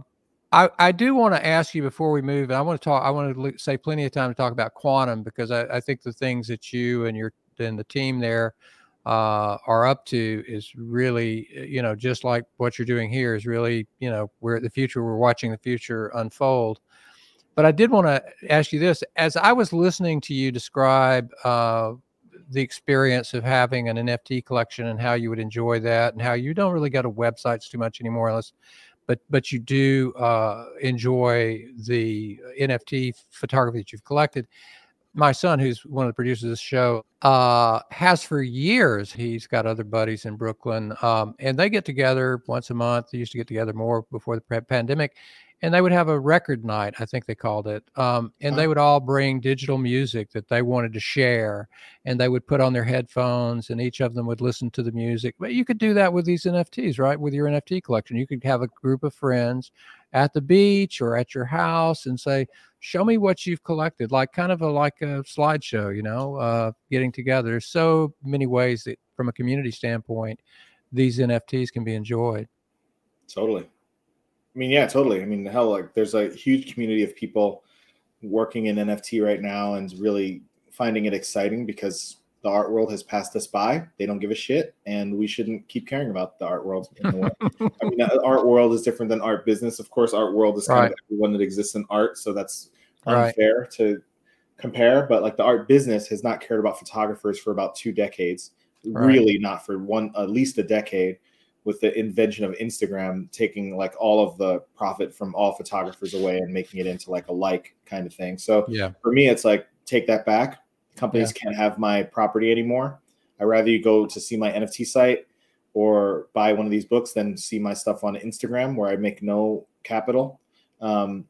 I, I do want to ask you before we move, and I want to talk. I want to say plenty of time to talk about quantum because I, I think the things that you and your and the team there uh, are up to is really, you know, just like what you're doing here is really, you know, we're at the future. We're watching the future unfold. But I did want to ask you this: as I was listening to you describe uh, the experience of having an NFT collection and how you would enjoy that, and how you don't really go to websites too much anymore, unless, but but you do uh, enjoy the NFT photography that you've collected. My son, who's one of the producers of this show, uh, has for years. He's got other buddies in Brooklyn, um, and they get together once a month. They used to get together more before the pandemic, and they would have a record night i think they called it um, and they would all bring digital music that they wanted to share and they would put on their headphones and each of them would listen to the music but you could do that with these nfts right with your nft collection. You could have a group of friends at the beach or at your house and say show me what you've collected like kind of a like a slideshow you know uh, getting together. There's so many ways that from a community standpoint these nfts can be enjoyed. Totally I mean, yeah, totally. I mean, hell, like there's a huge community of people working in NFT right now and really finding it exciting because the art world has passed us by. They don't give a shit, and we shouldn't keep caring about the art world. I mean, the art world is different than art business. Of course, art world is kind right. of everyone that exists in art, so that's unfair right. to compare, but like the art business has not cared about photographers for about two decades. Right. Really, not for one at least a decade. With the invention of Instagram taking like all of the profit from all photographers away and making it into like a like kind of thing. So yeah, for me, it's like take that back. Companies yeah. can't have my property anymore. I'd rather you go to see my NFT site or buy one of these books than see my stuff on Instagram where I make no capital. Um,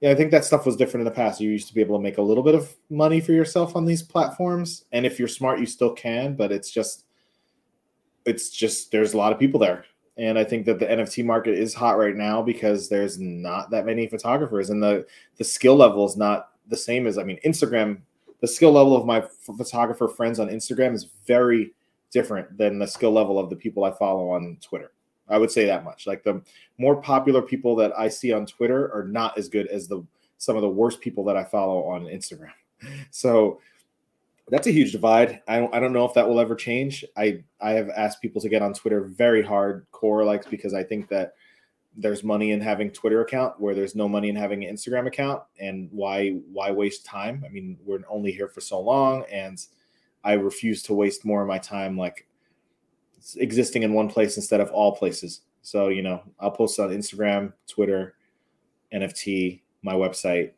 yeah, I think that stuff was different in the past. You used to be able to make a little bit of money for yourself on these platforms, and if you're smart, you still can. But it's just, it's just there's a lot of people there, and I think that the NFT market is hot right now because there's not that many photographers, and the the skill level is not the same as I mean Instagram. The skill level of my photographer friends on Instagram is very different than the skill level of the people I follow on Twitter. I would say that much. Like the more popular people that I see on Twitter are not as good as the some of the worst people that I follow on Instagram. So that's a huge divide. I don't I don't know if that will ever change. I I have asked people to get on Twitter very hardcore, likes because I think that there's money in having Twitter account where there's no money in having an Instagram account, and why why waste time? I mean, we're only here for so long, and I refuse to waste more of my time like existing in one place instead of all places. So, you know, I'll post on Instagram, Twitter, NFT, my website.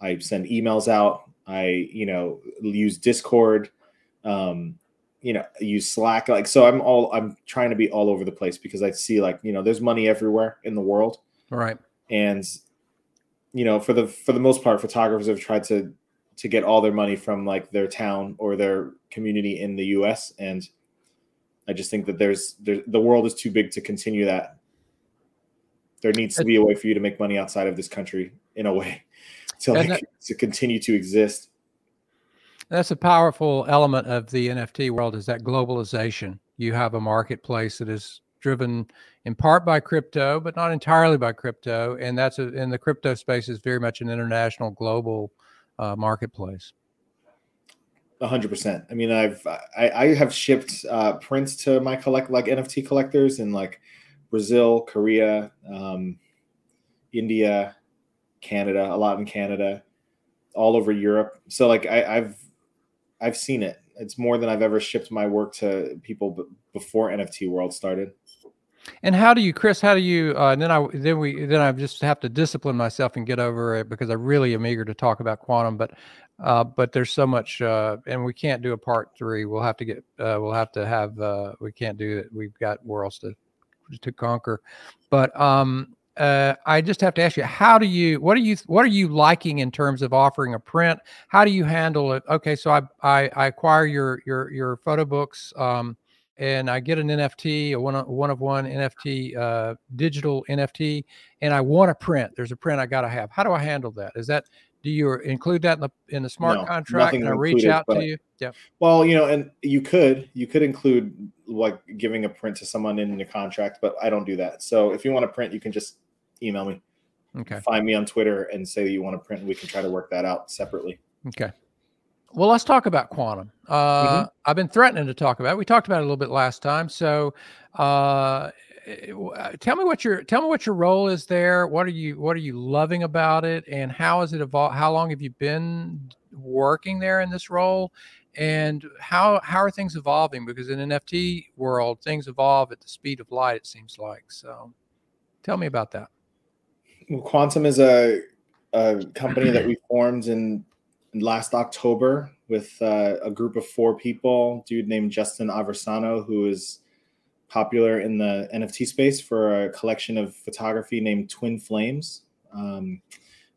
I send emails out. I, you know, use Discord, um, you know, use Slack. Like, so I'm all, I'm trying to be all over the place because I see like, you know, there's money everywhere in the world. All right. And, you know, for the, for the most part, photographers have tried to, to get all their money from like their town or their community in the US. And, I just think that there's there, the world is too big to continue that. There needs to be a way for you to make money outside of this country in a way to like, that, to continue to exist. That's a powerful element of the NFT world is that globalization. You have a marketplace that is driven in part by crypto, but not entirely by crypto, and that's a, in the crypto space is very much an international global uh, marketplace hundred percent. I mean, I've I, I have shipped uh, prints to my collect like NFT collectors in like Brazil, Korea, um, India, Canada, a lot in Canada, all over Europe. So like I, I've I've seen it. It's more than I've ever shipped my work to people before NFT World started. And how do you, Kris? How do you? Uh, then I then we then I just have to discipline myself and get over it because I really am eager to talk about quantum. But uh, but there's so much, uh, and we can't do a part three. We'll have to get, uh, we'll have to have, uh, we can't do it. We've got worlds to to conquer. But um, uh, I just have to ask you, how do you, what are you, what are you liking in terms of offering a print? How do you handle it? Okay, so I I, I acquire your your your photo books. Um, and I get an NFT, a one one of one NFT, uh, digital NFT, and I want a print. There's a print I got to have. How do I handle that? Is that do you include that in the in the smart no, contract and I reach out to you? Yeah. Well, you know, and you could you could include like giving a print to someone in the contract, but I don't do that. So if you want to print, you can just email me. Okay. Find me on Twitter and say that you want to print, and we can try to work that out separately. Okay. Well, let's talk about quantum. Uh, mm-hmm. I've been threatening to talk about. It. We talked about it a little bit last time. So, uh, tell me what your tell me what your role is there. What are you what are you loving about it, and how has it evolved? How long have you been working there in this role, and how how are things evolving? Because in an NFT world, things evolve at the speed of light. It seems like so. Tell me about that. Quantum is a a company that we formed in last October with uh, a group of four people. Dude named Justin Aversano, who is popular in the NFT space for a collection of photography named Twin Flames. Um,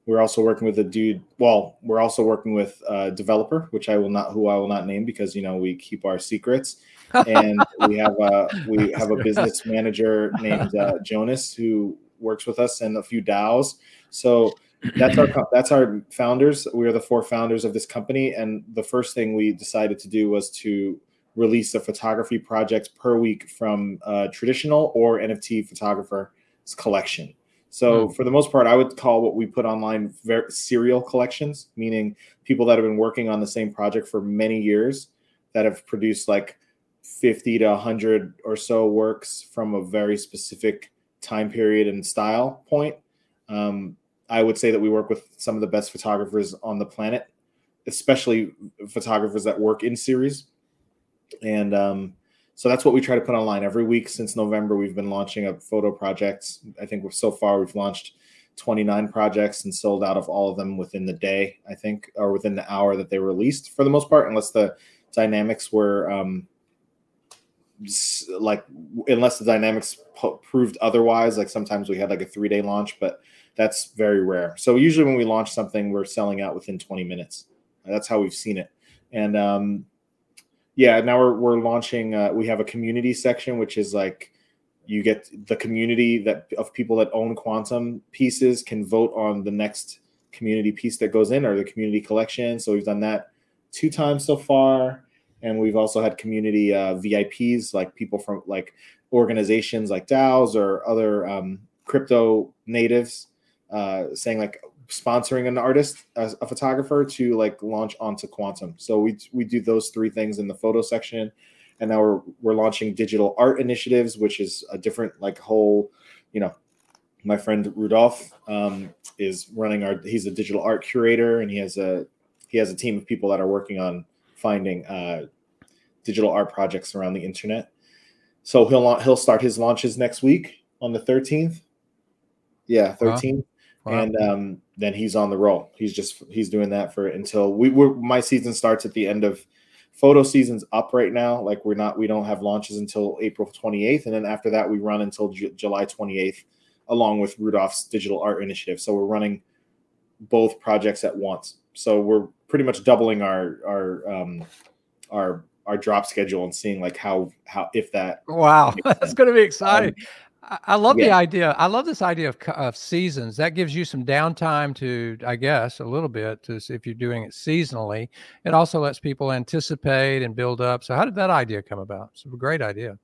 we're also working with a dude. Well, we're also working with a developer, which I will not, who I will not name because you know we keep our secrets. And we have a we have a business manager named uh, Jonas who works with us and a few DAOs. So that's our that's our founders. We are the four founders of this company, and the first thing we decided to do was to release a photography project per week from a traditional or NFT photographer's collection. So mm. for the most part, I would call what we put online very serial collections, meaning people that have been working on the same project for many years that have produced like 50 to 100 or so works from a very specific time period and style point. Um, I would say that we work with some of the best photographers on the planet, especially photographers that work in series. And um, so that's what we try to put online every week since November. We've been launching up photo projects. I think so far we've launched 29 projects and sold out of all of them within the day, I think, or within the hour that they released for the most part, unless the dynamics were um, like, unless the dynamics proved otherwise. Like sometimes we had like a three day launch, but that's very rare. So usually when we launch something, we're selling out within 20 minutes. That's how we've seen it. And um, yeah, now we're, we're launching, uh, we have a community section, which is like, you get the community that of people that own quantum pieces can vote on the next community piece that goes in or the community collection so we've done that two times so far and we've also had community uh, vips like people from like organizations like daos or other um, crypto natives uh, saying like sponsoring an artist as a photographer to like launch onto quantum so we we do those three things in the photo section and now we're we're launching digital art initiatives, which is a different like whole, you know, my friend Rudolph um, is running our. He's a digital art curator, and he has a he has a team of people that are working on finding uh, digital art projects around the internet. So he'll he'll start his launches next week on the 13th. Yeah, 13th. Wow. Wow. And um, then he's on the roll. He's just he's doing that for until we we my season starts at the end of photo season's up right now. Like we're not, we don't have launches until April 28th, and then after that we run until J- July 28th, along with Rudolph's digital art initiative. So we're running both projects at once. So we're pretty much doubling our our um, our our drop schedule and seeing like how how if that. Wow, that's going to be exciting. Um, I love yeah. the idea. I love this idea of, of seasons. That gives you some downtime to, I guess, a little bit to see if you're doing it seasonally. It also lets people anticipate and build up. So, how did that idea come about? It's a great idea.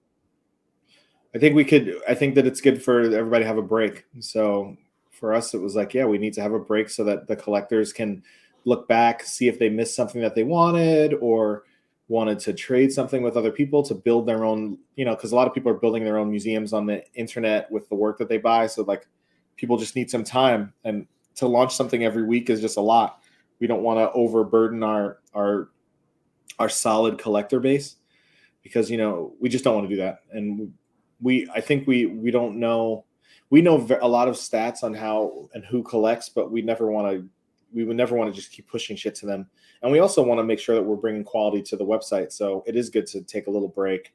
I think we could. I think that it's good for everybody to have a break. So, for us, it was like, yeah, we need to have a break so that the collectors can look back, see if they missed something that they wanted, or wanted to trade something with other people to build their own, you know, because a lot of people are building their own museums on the internet with the work that they buy. So like people just need some time and to launch something every week is just a lot. We don't want to overburden our our our solid collector base because you know we just don't want to do that and we i think we we don't know we know a lot of stats on how and who collects but we never want to we would never want to just keep pushing shit to them. And we also want to make sure that we're bringing quality to the website. So it is good to take a little break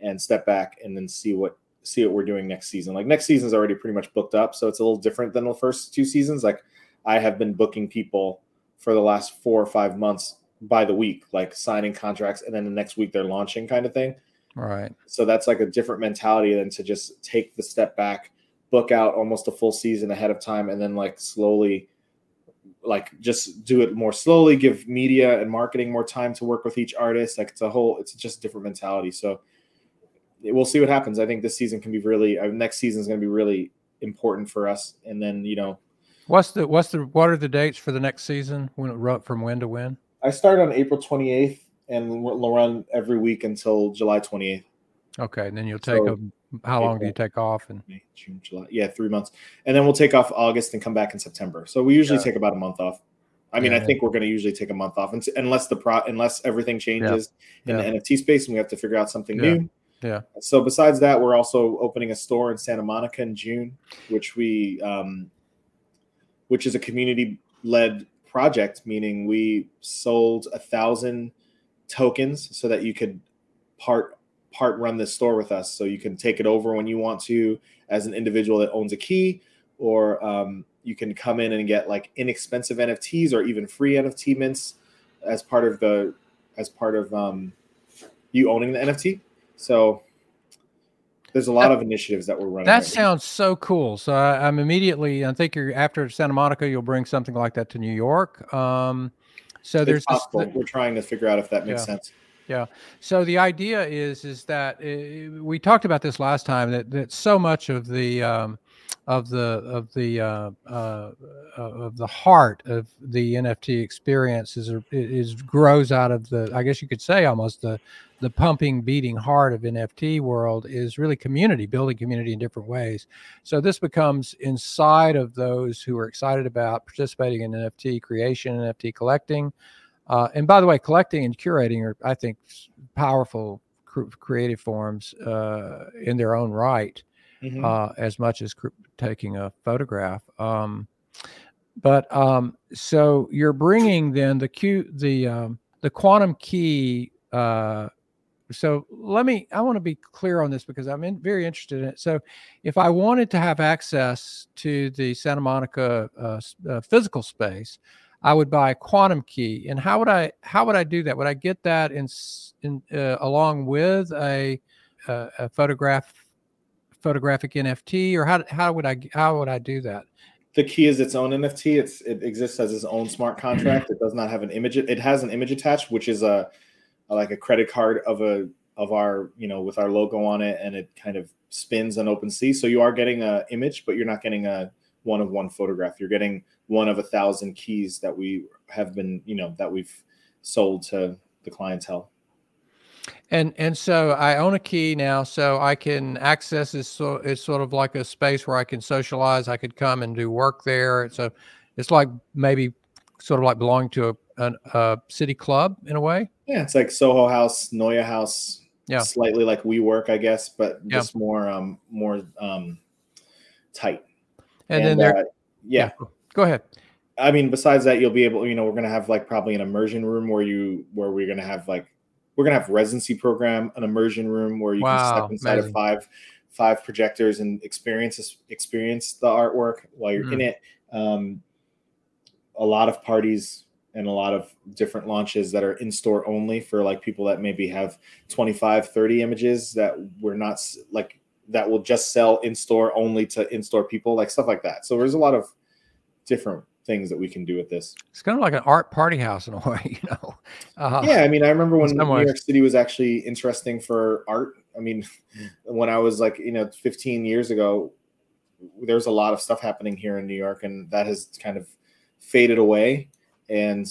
and step back and then see what see what we're doing next season. Like next season's already pretty much booked up, so it's a little different than the first two seasons. Like I have been booking people for the last four or five months by the week, like signing contracts, and then the next week they're launching, kind of thing. Right. So that's like a different mentality than to just take the step back, book out almost a full season ahead of time, and then like slowly like just do it more slowly give media and marketing more time to work with each artist. Like it's a whole it's just a different mentality. So we'll see what happens. I think this season can be really uh, next season is going to be really important for us. And then you know what's the what's the what are the dates for the next season? When it from when to when? I start on april 28th and we'll run every week until july 28th okay and then you'll take so, a how long do you take off? And May, June, July, yeah, three months, and then we'll take off August and come back in September. So we usually yeah. take about a month off. I mean, yeah, I think we're going to usually take a month off, unless the pro, unless everything changes in the NFT space and we have to figure out something new. Yeah. So besides that, we're also opening a store in Santa Monica in June, which we, um, which is a community-led project, meaning we sold a thousand tokens so that you could part part run this store with us so you can take it over when you want to as an individual that owns a key or um, you can come in and get like inexpensive nfts or even free nft mints as part of the as part of um, you owning the nft so there's a lot that, of initiatives that we're running. That right sounds so cool. So I, am immediately. I think you're after Santa Monica. You'll bring something like that to New York. Um, so it's there's possible. This, we're trying to figure out if that makes yeah. sense. Yeah. So the idea is is that uh, we talked about this last time that that so much of the um, of the of the uh, uh, of the heart of the NFT experience is is grows out of the I guess you could say almost the the pumping, beating heart of NFT world is really community, building community in different ways. So this becomes inside of those who are excited about participating in NFT creation, NFT collecting. Uh, and by the way, collecting and curating are, I think, powerful cr- creative forms uh, in their own right, mm-hmm. uh, as much as cr- taking a photograph. Um, but um, so you're bringing then the Q, the um, the quantum key uh, so let me i want to be clear on this because i'm in, very interested in it so if i wanted to have access to the santa monica uh, uh, physical space i would buy a quantum key and how would i how would i do that would i get that in, in uh, along with a, a, a photograph photographic nft or how, how would i how would i do that the key is its own nft it's it exists as its own smart contract it does not have an image it has an image attached which is a like a credit card of a of our you know with our logo on it and it kind of spins on OpenSea. So you are getting a image, but you're not getting a one of one photograph. You're getting one of a thousand keys that we have been you know that we've sold to the clientele. And and so I own a key now, so I can access this. So it's sort of like a space where I can socialize. I could come and do work there. So it's like maybe sort of like belonging to a, a, a city club in a way. Yeah, it's like Soho House, Neue House, yeah, slightly like WeWork, I guess, but yeah. just more um more um tight. And, and then there, uh, yeah. yeah. Go ahead. I mean, besides that, you'll be able, you know, we're gonna have like probably an immersion room where you where we're gonna have like we're gonna have residency program, an immersion room where you wow, can step inside amazing. of five five projectors and experience experience the artwork while you're mm. in it. Um, a lot of parties and a lot of different launches that are in store only for like people that maybe have 25 30 images that we're not like that will just sell in store only to in store people like stuff like that so there's a lot of different things that we can do with this. It's kind of like an art party house in a way you know? Uh, yeah i mean i remember when new york city was actually interesting for art. I mean when i was like you know 15 years ago there's a lot of stuff happening here in new york and that has kind of faded away and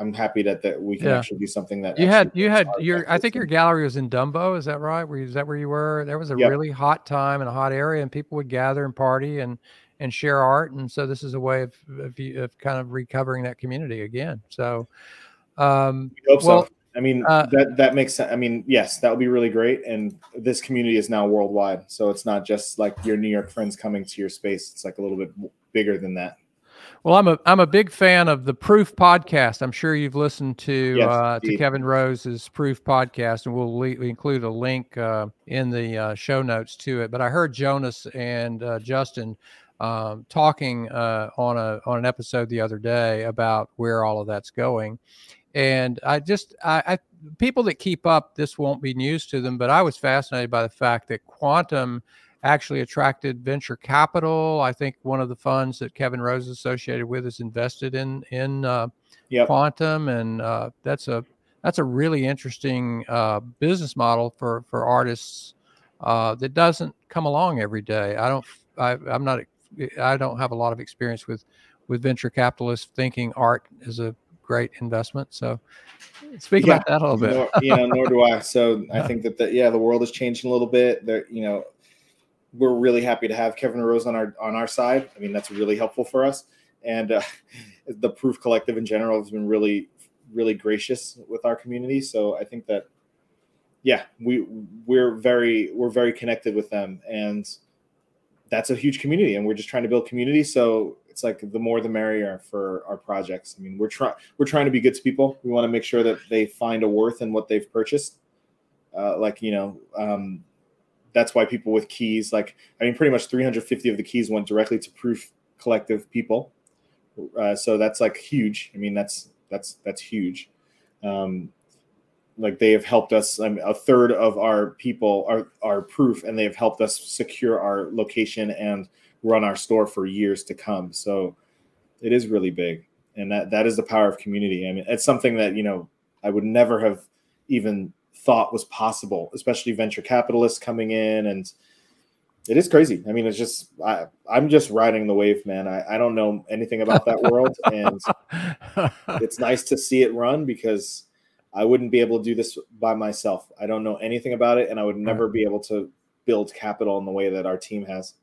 I'm happy that that we can yeah. actually do something that you had you had your I think your gallery was in Dumbo is that right? You, is that where you were? There was a yep. really hot time in a hot area and people would gather and party and and share art and so this is a way of of, of kind of recovering that community again so um hope well, so. I mean uh, that that makes sense I mean yes that would be really great and this community is now worldwide so it's not just like your New York friends coming to your space it's like a little bit bigger than that well, I'm a I'm a big fan of the Proof podcast. I'm sure you've listened to yes, uh, to Kevin Rose's Proof podcast, and we'll le- include a link uh, in the uh, show notes to it. But I heard Jonas and uh, Justin um, talking uh, on a on an episode the other day about where all of that's going, and I just I, I people that keep up this won't be news to them, but I was fascinated by the fact that quantum actually attracted venture capital. I think one of the funds that Kevin Rose is associated with is invested in in uh, yep. quantum, and uh, that's a that's a really interesting uh, business model for for artists uh, that doesn't come along every day. I don't. I, I'm not. I don't have a lot of experience with with venture capitalists thinking art is a great investment. So speak yeah, about that a little bit. nor, you know, nor do I. So I think that the, yeah, the world is changing a little bit. There, you know, we're really happy to have Kevin Rose on our on our side. I mean, that's really helpful for us, and uh, the Proof Collective in general has been really really gracious with our community. So I think that yeah, we we're very we're very connected with them, and that's a huge community, and we're just trying to build community. So it's like the more the merrier for our projects. I mean, we're trying we're trying to be good to people. We want to make sure that they find a worth in what they've purchased. Uh, like you know, um, that's why people with keys, like I mean, pretty much 350 of the keys went directly to Proof Collective people. Uh, so that's like huge. I mean, that's that's that's huge. Um, like they have helped us. I mean, a third of our people are are proof, and they have helped us secure our location and run our store for years to come. So it is really big, and that that is the power of community. I mean, it's something that you know I would never have even thought was possible, especially venture capitalists coming in. And it is crazy. I mean, it's just, I, I'm just riding the wave, man. I, I don't know anything about that world. And it's nice to see it run because I wouldn't be able to do this by myself. I don't know anything about it, and I would never be able to build capital in the way that our team has.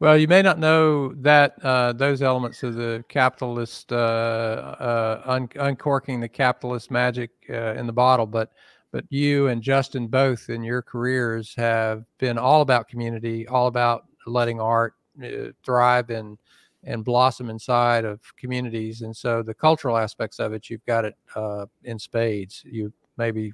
Well, you may not know that uh, those elements of the capitalist uh, uh, un- uncorking the capitalist magic uh, in the bottle, but but you and Justin both in your careers have been all about community, all about letting art uh, thrive and and blossom inside of communities. And so the cultural aspects of it, you've got it uh, in spades. You maybe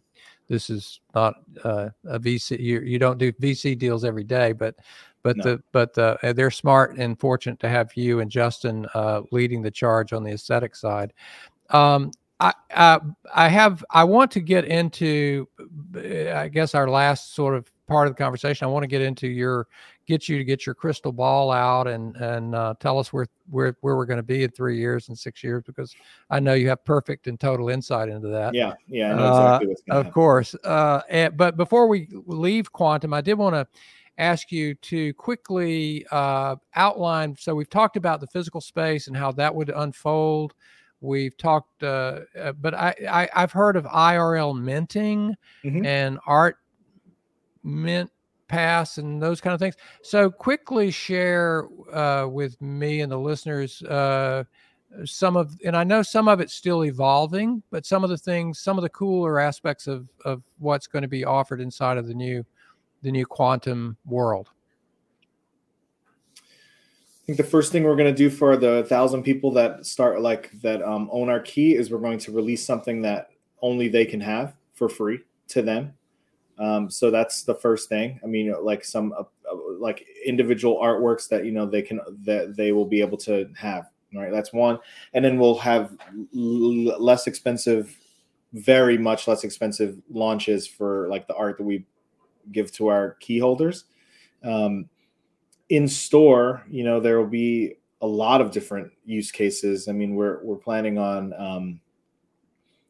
this is not uh, a VC. You, you don't do VC deals every day, but but no. the but the, uh, they're smart and fortunate to have you and Justin uh, leading the charge on the aesthetic side. Um, I, I, I have I want to get into I guess our last sort of part of the conversation. I want to get into your get you to get your crystal ball out and and uh, tell us where where where we're going to be in three years and six years because I know you have perfect and total insight into that. Yeah, yeah, exactly uh, of course. Uh, and, but before we leave quantum, I did want to ask you to quickly uh, outline. So we've talked about the physical space and how that would unfold. We've talked, uh, uh, but I, I have heard of IRL minting mm-hmm. and art mint pass and those kind of things. So quickly share uh, with me and the listeners uh, some of, and I know some of it's still evolving, but some of the things, some of the cooler aspects of of what's going to be offered inside of the new the new quantum world. I think the first thing we're going to do for the thousand people that start like that um, own our key is we're going to release something that only they can have for free to them. Um, so that's the first thing. I mean, like some uh, uh, like individual artworks that you know they can that they will be able to have. Right, that's one, and then we'll have l- less expensive, very much less expensive launches for like the art that we give to our key holders. Um, in store, you know, there will be a lot of different use cases. I mean, we're we're planning on, um,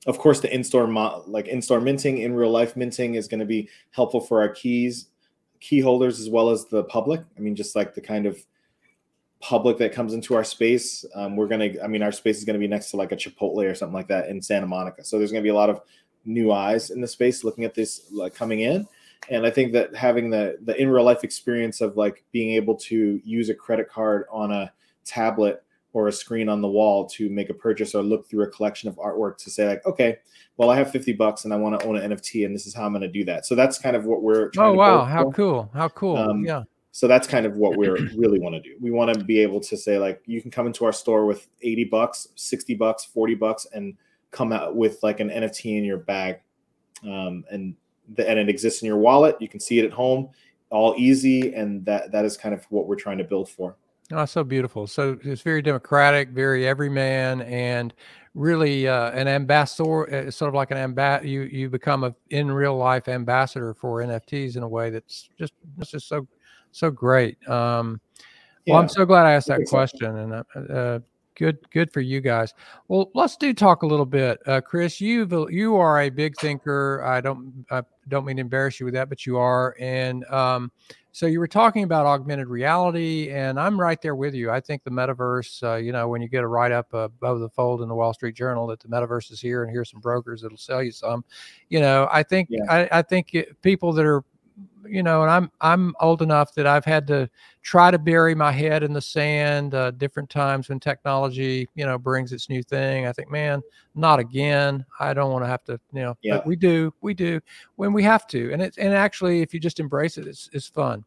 of course, the in-store mo- like in-store minting, in real life minting is going to be helpful for our keys, key holders as well as the public. I mean, just like the kind of public that comes into our space. Um, we're gonna, I mean, our space is gonna be next to like a Chipotle or something like that in Santa Monica. So there's gonna be a lot of new eyes in the space looking at this, like coming in and i think that having the the in real life experience of like being able to use a credit card on a tablet or a screen on the wall to make a purchase or look through a collection of artwork to say like okay well i have 50 bucks and i want to own an nft and this is how i'm going to do that. So that's kind of what we're oh wow. how for. cool. How cool. Um, yeah. so that's kind of what we really want to do. We want to be able to say like you can come into our store with 80 bucks 60 bucks 40 bucks and come out with like an nft in your bag. Um, and and it exists in your wallet. You can see it at home, all easy, and that that is kind of what we're trying to build for. Oh, so beautiful. So it's very democratic, very everyman, and really uh, an ambassador. Uh, sort of like an ambassador. You you become a in real life ambassador for NFTs in a way that's just it's just so so great. Um, well, I'm so glad I asked that question, and uh, uh good good for you guys well let's do talk a little bit uh, Kris you you are a big thinker i don't i don't mean to embarrass you with that but you are and um, so you were talking about augmented reality and i'm right there with you i think the metaverse uh, you know when you get a write-up above the fold in the wall street journal that the metaverse is here and here's some brokers that'll sell you some you know i think yeah. I, I think it, people that are you know, and I'm I'm old enough that I've had to try to bury my head in the sand uh, different times when technology, you know, brings its new thing. I think, man, not again. I don't want to have to, you know. Yeah. But we do, we do when we have to, and it's and actually, if you just embrace it, it's it's fun.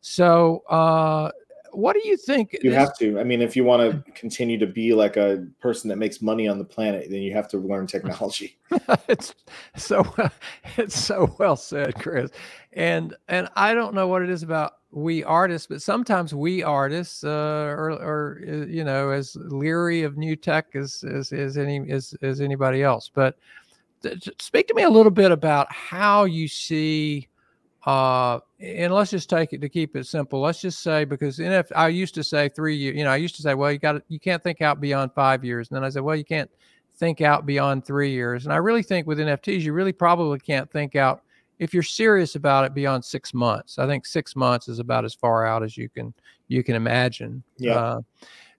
So, uh, what do you think? You have to. I mean, if you want to continue to be like a person that makes money on the planet, then you have to learn technology. it's so it's so well said, Kris. And and I don't know what it is about we artists, but sometimes we artists uh, are, are uh, you know as leery of new tech as as, as any as, as anybody else. But th- speak to me a little bit about how you see uh, and let's just take it to keep it simple. Let's just say because if I used to say three years, you know, I used to say, well, you got you can't think out beyond five years, and then I said, well, you can't think out beyond three years. And I really think with NFTs, you really probably can't think out if you're serious about it beyond six months. I think six months is about as far out as you can you can imagine. Yeah. Uh,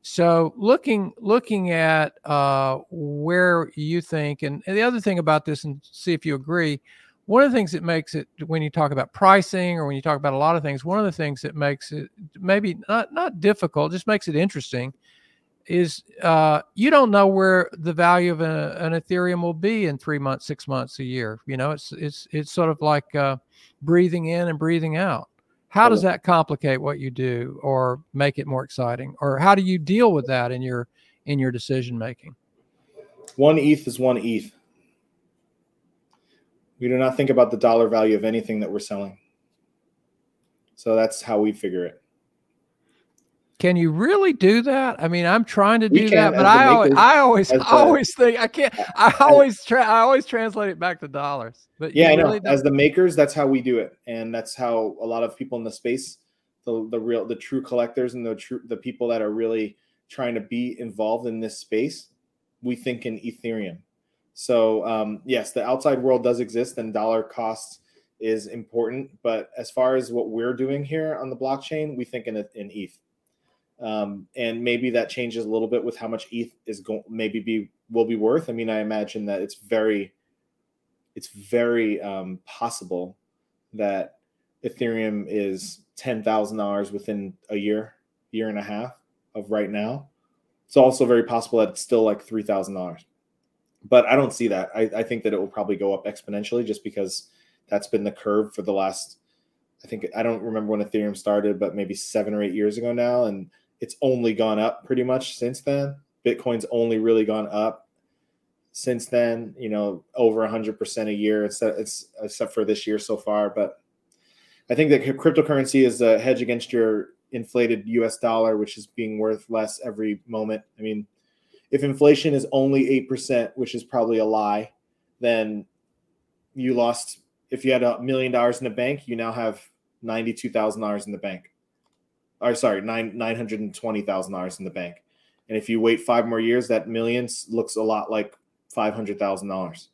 so looking looking at uh, where you think, and, and the other thing about this, and see if you agree. One of the things that makes it when you talk about pricing or when you talk about a lot of things, one of the things that makes it maybe not not difficult, just makes it interesting, is uh, you don't know where the value of a, an Ethereum will be in three months, six months, a year. You know, it's it's it's sort of like uh, breathing in and breathing out. How does that complicate what you do or make it more exciting? Or how do you deal with that in your in your decision making? One ETH is one ETH. We do not think about the dollar value of anything that we're selling. So that's how we figure it. Can you really do that? I mean, I'm trying to do that, but I always, I always, I always think I can't. I always try. I always translate it back to dollars. But yeah, I know. Really As the makers, that's how we do it, and that's how a lot of people in the space, the the real, the true collectors, and the true the people that are really trying to be involved in this space, we think in Ethereum. So um, yes, the outside world does exist, and dollar costs is important. But as far as what we're doing here on the blockchain, we think in in ETH um, and maybe that changes a little bit with how much ETH is going maybe be will be worth. I mean, I imagine that it's very it's very um, possible that Ethereum is ten thousand dollars within a year, year and a half of right now. It's also very possible that it's still like three thousand dollars, but I don't see that. I, I think that it will probably go up exponentially just because that's been the curve for the last. I think I don't remember when Ethereum started, but maybe seven or eight years ago now, and it's only gone up pretty much since then. Bitcoin's only really gone up since then. You know, over hundred percent a year. It's it's except for this year so far. But I think that cryptocurrency is a hedge against your inflated U.S. dollar, which is being worth less every moment. I mean, if inflation is only eight percent, which is probably a lie, then you lost. If you had a million dollars in the bank, you now have ninety-two thousand dollars in the bank or sorry, nine nine hundred and twenty thousand dollars in the bank. And if you wait five more years, that millions looks a lot like five hundred thousand dollars.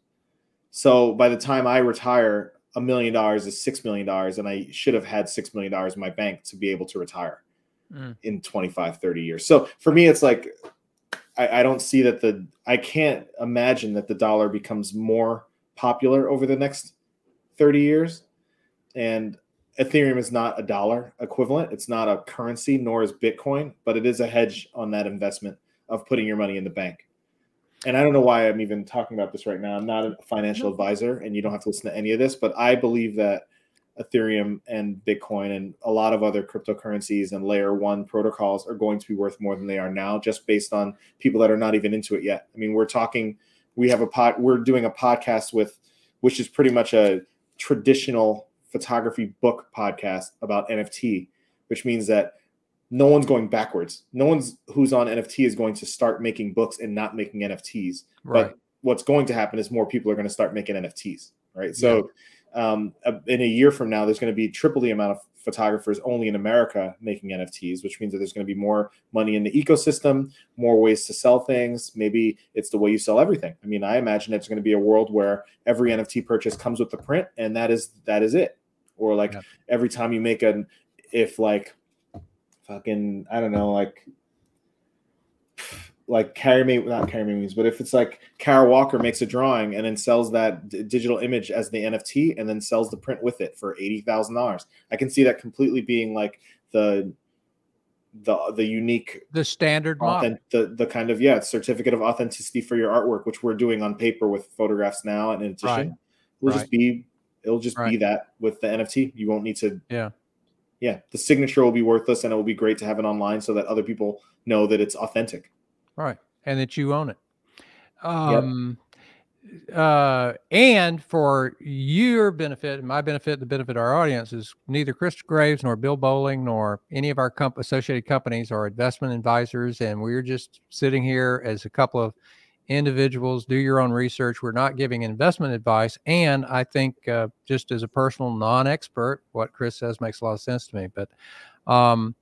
So by the time I retire, a million dollars is six million dollars, and I should have had six million dollars in my bank to be able to retire mm. in 25, 30 years. So for me, it's like I, I don't see that the I can't imagine that the dollar becomes more popular over the next 30 years. And Ethereum is not a dollar equivalent. It's not a currency, nor is Bitcoin, but it is a hedge on that investment of putting your money in the bank. And I don't know why I'm even talking about this right now. I'm not a financial advisor, and you don't have to listen to any of this, but I believe that Ethereum and Bitcoin and a lot of other cryptocurrencies and layer one protocols are going to be worth more than they are now, just based on people that are not even into it yet. I mean, we're talking, we have a pod, we're doing a podcast with, which is pretty much a traditional photography book podcast about NFT, which means that no one's going backwards. No one's who's on NFT is going to start making books and not making NFTs. Right. But what's going to happen is more people are going to start making NFTs. Right. So um, in a year from now, there's going to be triple the amount of photographers only in America making NFTs, which means that there's going to be more money in the ecosystem, more ways to sell things. Maybe it's the way you sell everything. I mean, I imagine it's going to be a world where every NFT purchase comes with the print, and that is that is it or like yeah. every time you make an if like fucking I don't know like like carry me not carry me means but if it's like Kara Walker makes a drawing and then sells that d- digital image as the NFT and then sells the print with it for eighty thousand dollars, I can see that completely being like the the the unique the standard authentic, the the kind of yeah certificate of authenticity for your artwork, which we're doing on paper with photographs now, and in addition, right. will right. just be It'll just right. be that with the NFT. You won't need to. Yeah. Yeah. The signature will be worthless, and it will be great to have it online so that other people know that it's authentic. Right, and that you own it. Um, yep. uh, and for your benefit and my benefit, the benefit of our audience is neither Kris Graves nor Bill Boling nor any of our comp- associated companies are investment advisors, and we're just sitting here as a couple of individuals do your own research we're not giving investment advice and i think uh, just as a personal non-expert what Kris says makes a lot of sense to me but um,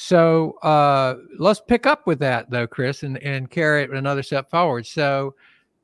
so uh, let's pick up with that though Kris and, and carry it another step forward so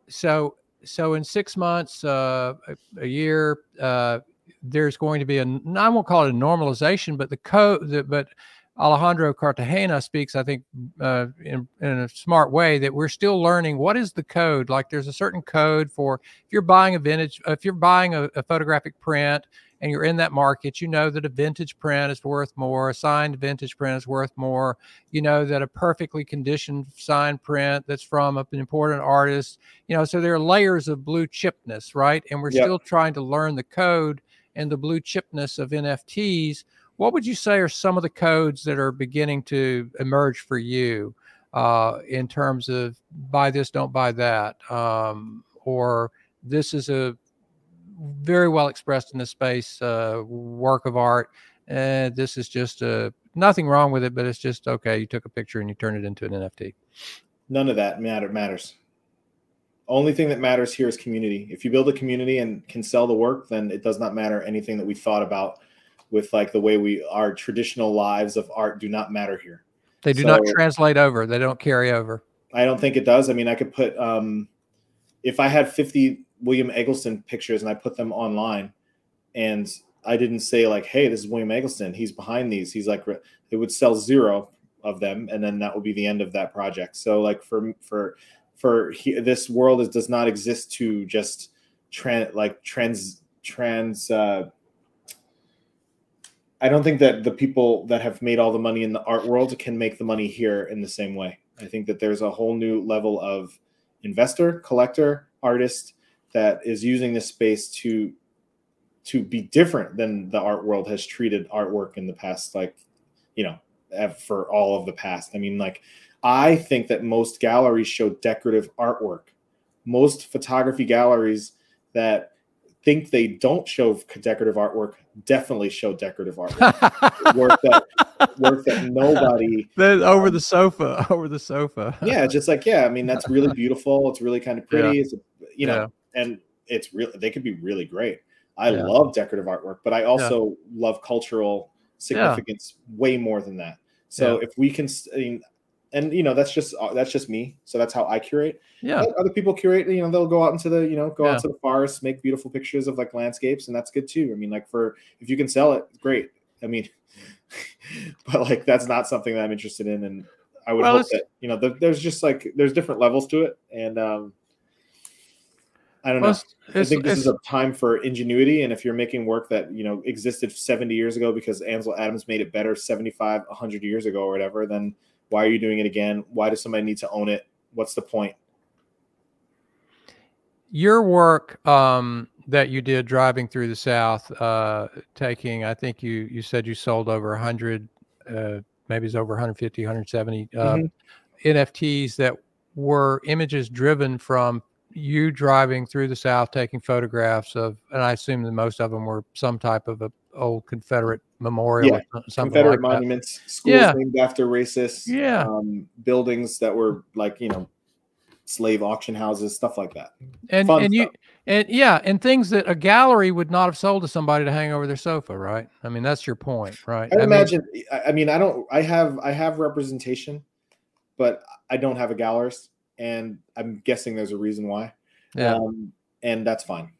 so so in six months uh, a, a, year uh, there's going to be a i won't call it a normalization but the code but Alejandro Cartagena speaks, I think, uh, in, in a smart way that we're still learning what is the code. Like there's a certain code for if you're buying a vintage, if you're buying a, a photographic print and you're in that market, you know that a vintage print is worth more, a signed vintage print is worth more. You know that a perfectly conditioned signed print that's from an important artist, you know, so there are layers of blue chipness, right? And we're yep. still trying to learn the code and the blue chipness of NFTs what would you say are some of the codes that are beginning to emerge for you uh, in terms of buy this, don't buy that, um, or this is a very well expressed in the space uh, work of art, and this is just a nothing wrong with it, but it's just okay. You took a picture and you turned it into an NFT. None of that matter matters. Only thing that matters here is community. If you build a community and can sell the work, then it does not matter anything that we thought about with like the way we our traditional lives of art do not matter here. They do so, not translate over. They don't carry over. I don't think it does. I mean, I could put um, if I had 50 William Eggleston pictures and I put them online, and I didn't say like, "Hey, this is William Eggleston. He's behind these." He's like, it would sell zero of them, and then that would be the end of that project. So like for for for he, this world is, does not exist to just trans like trans trans uh, I don't think that the people that have made all the money in the art world can make the money here in the same way. I think that there's a whole new level of investor, collector, artist that is using this space to to be different than the art world has treated artwork in the past like you know for all of the past. I mean like I think that most galleries show decorative artwork. Most photography galleries that think they don't show decorative artwork definitely show decorative artwork work that work that nobody then over um, the sofa over the sofa yeah just like yeah i mean that's really beautiful it's really kind of pretty yeah. it's you know yeah. And it's really they could be really great. I yeah. love decorative artwork but i also love cultural significance way more than that. So if we can I mean, and you know that's just uh, that's just me so that's how i curate. Yeah. Other people curate you know they'll go out into the you know go yeah. out to the forest make beautiful pictures of like landscapes and that's good too. I mean like for if you can sell it great. I mean but like that's not something that i'm interested in and i would well, hope that you know the, there's just like there's different levels to it and um I don't well, know. I think this is a time for ingenuity, and if you're making work that you know existed 70 years ago because Ansel Adams made it better 75, 100 years ago or whatever, then why are you doing it again? Why does somebody need to own it? What's the point? Your work um, that you did driving through the South, uh, taking, I think you you said you sold over 100, uh, maybe it's over 150, 170 uh, mm-hmm. NFTs that were images driven from you driving through the South, taking photographs of, and I assume that most of them were some type of a old Confederate memorial. Yeah, Confederate like monuments, that. schools yeah. named after racists. Yeah, um, buildings that were like you know, slave auction houses, stuff like that. And Fun and stuff. you and yeah, and things that a gallery would not have sold to somebody to hang over their sofa, right? I mean, that's your point, right? I, I imagine. Mean, I mean, I don't. I have I have representation, but I don't have a gallerist, and I'm guessing there's a reason why. Yeah, um, and that's fine.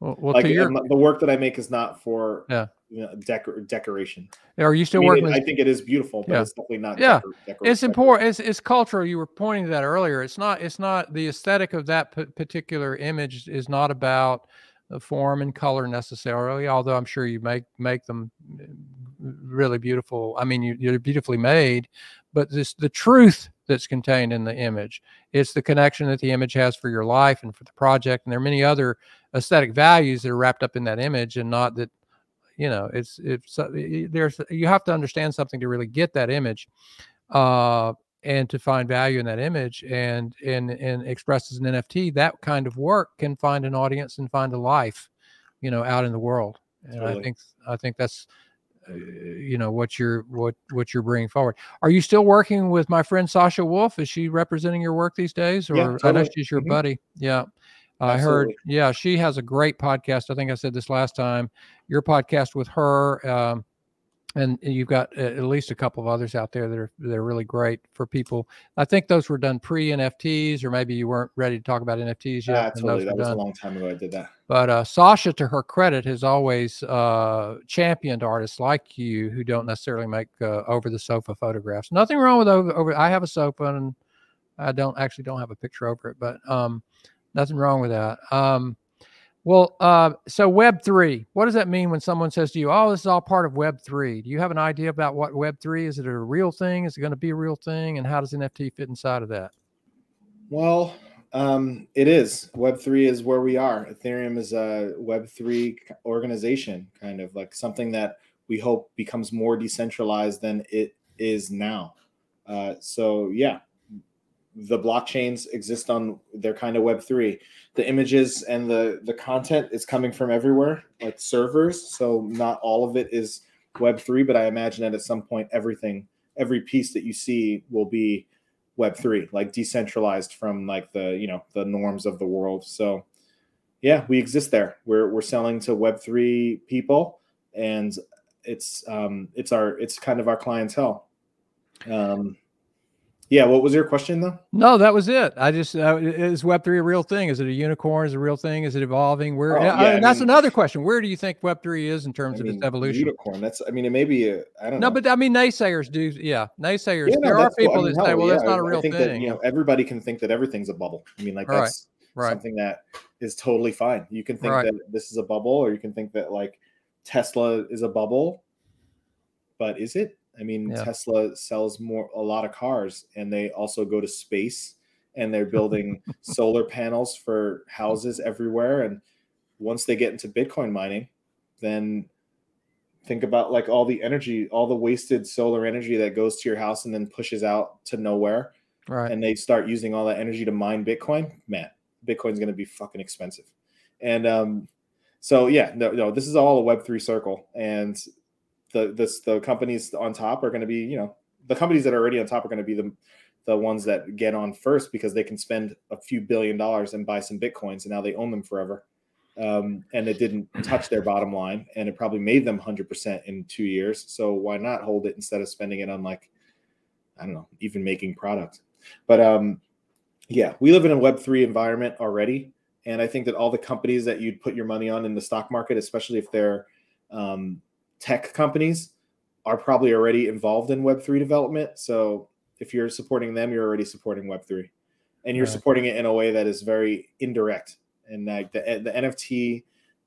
Well, well like, your... the work that I make is not for yeah you know, decor- decoration. Are you still I mean, working? It, with... I think it is beautiful, but yeah. it's definitely not. Yeah, decor- it's important. It's, it's cultural. You were pointing to that earlier. It's not. It's not the aesthetic of that p- particular image is not about the form and color necessarily. Although I'm sure you make make them uh, really beautiful. I mean, you, you're beautifully made, but this the truth that's contained in the image. It's the connection that the image has for your life and for the project. And there are many other aesthetic values that are wrapped up in that image and not that you know it's it's there's you have to understand something to really get that image uh and to find value in that image and and and express as an nft that kind of work can find an audience and find a life you know out in the world and totally. i think i think that's uh, you know what you're what what you're bringing forward are you still working with my friend sasha wolf is she representing your work these days or yeah, totally. i know she's your mm-hmm. buddy yeah I heard, yeah, she has a great podcast. I think I said this last time. Your podcast with her, um, and you've got at least a couple of others out there that are they're really great for people. I think those were done pre NFTs, or maybe you weren't ready to talk about NFTs yet. Yeah, totally. That was done. a long time ago. I did that. But uh, Sasha, to her credit, has always uh, championed artists like you who don't necessarily make uh, over the sofa photographs. Nothing wrong with over, over. I have a sofa, and I don't actually don't have a picture over it, but um, nothing wrong with that. Um, well, uh, so Web three, what does that mean when someone says to you, "Oh, this is all part of Web 3? Do you have an idea about what Web three is? It a real thing? Is it going to be a real thing? And how does NFT fit inside of that? Well, um, it is. Web three is where we are. Ethereum is a Web three organization, kind of like something that we hope becomes more decentralized than it is now. Uh, so yeah, the blockchains exist on their kind of web 3 the images and the the content is coming from everywhere like servers so not all of it is web 3 but i imagine that at some point everything every piece that you see will be web 3 like decentralized from like the you know the norms of the world. So yeah we exist there. We're we're selling to web 3 people and it's um it's our it's kind of our clientele. Um yeah, what was your question though? No, that was it. I just uh, is Web three a real thing? Is it a unicorn? Is it a real thing? Is it evolving? Where? Oh, yeah, I, that's mean, another question. Where do you think Web three is in terms I of mean, its evolution? Unicorn. That's. I mean, it may be. I don't know. No, but I mean, naysayers do. Yeah, naysayers. Yeah, no, there are people. Mean, that say, "Well, yeah, that's not a real thing." That, you know, everybody can think that everything's a bubble. I mean, like that's right. Right. something that is totally fine. You can think right. that this is a bubble, or you can think that like Tesla is a bubble. But is it? I mean, yeah. Tesla sells more a lot of cars, and they also go to space, and they're building solar panels for houses everywhere. And once they get into Bitcoin mining, then think about like all the energy, all the wasted solar energy that goes to your house and then pushes out to nowhere. Right. And they start using all that energy to mine Bitcoin. Man, Bitcoin's going to be fucking expensive. And um, so yeah, no, no, this is all a Web three circle, and the this the companies on top are going to be you know the companies that are already on top are going to be the the ones that get on first because they can spend a few billion dollars and buy some bitcoins and now they own them forever. Um, and it didn't touch their bottom line and it probably made them 100% in two years. So why not hold it instead of spending it on like i don't know even making product? But um yeah we live in a web3 environment already and i think that all the companies that you'd put your money on in the stock market especially if they're um, tech companies are probably already involved in Web3 development. So if you're supporting them, you're already supporting Web3, and you're right. supporting it in a way that is very indirect. And like the, the NFT,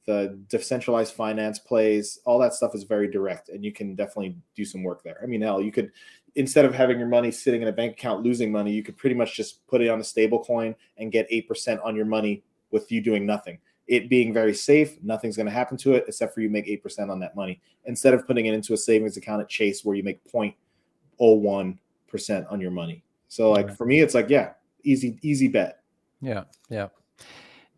the decentralized finance plays, all that stuff is very direct, and you can definitely do some work there. I mean, hell, you could instead of having your money sitting in a bank account losing money, you could pretty much just put it on a stable coin and get eight percent on your money with you doing nothing it being very safe, nothing's going to happen to it except for you make 8% on that money instead of putting it into a savings account at Chase where you make 0.01% on your money. So like for me, it's like, yeah, easy, easy bet. Yeah. Yeah.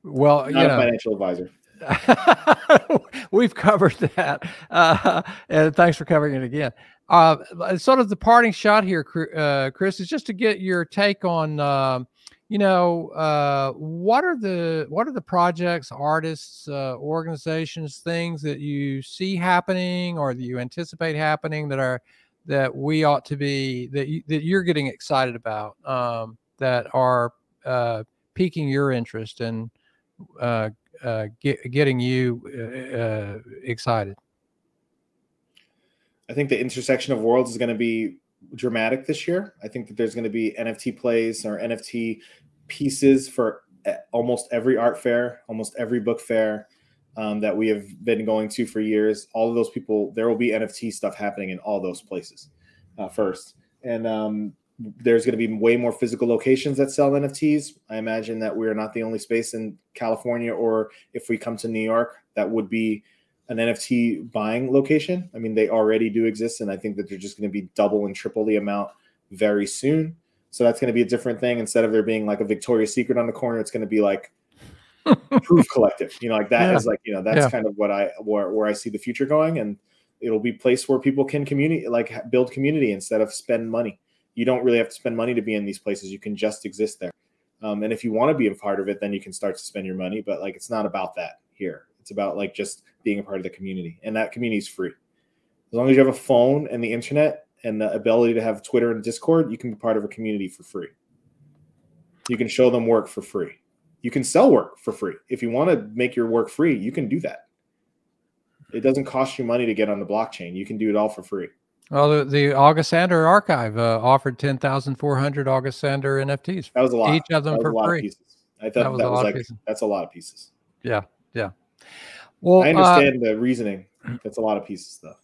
Well, Not you a know, financial advisor. we've covered that. Uh, and thanks for covering it again. Uh, sort of the parting shot here, uh, Kris, is just to get your take on, um, you know uh, what are the what are the projects artists uh, organizations things that you see happening or that you anticipate happening that are that we ought to be that you, that you're getting excited about um, that are uh, piquing your interest and uh, uh, get, getting you uh, excited? I think the intersection of worlds is going to be dramatic this year. I think that there's going to be NFT plays or NFT pieces for almost every art fair, almost every book fair um, that we have been going to for years. All of those people, there will be NFT stuff happening in all those places uh, first. And um, there's going to be way more physical locations that sell NFTs. I imagine that we are not the only space in California, or if we come to New York, that would be an NFT buying location. I mean, they already do exist, and I think that they're just going to be double and triple the amount very soon. So that's going to be a different thing. Instead of there being like a Victoria's Secret on the corner, it's going to be like Proof Collective. You know, like that yeah. is like you know that's yeah. kind of what I where where I see the future going, and it'll be place where people can community like build community instead of spend money. You don't really have to spend money to be in these places. You can just exist there. Um, and if you want to be a part of it, then you can start to spend your money. But like, it's not about that here. It's about like just being a part of the community, and that community is free. As long as you have a phone and the internet and the ability to have Twitter and Discord, you can be part of a community for free. You can show them work for free. You can sell work for free. If you want to make your work free, you can do that. It doesn't cost you money to get on the blockchain. You can do it all for free. Well, the, the August Sander archive uh, offered 10,400 August Sander NFTs. That was a lot. Each of them for free. I thought that was, that was like, that's a lot of pieces. Yeah. Yeah. Well, I understand uh, the reasoning. That's a lot of pieces, though.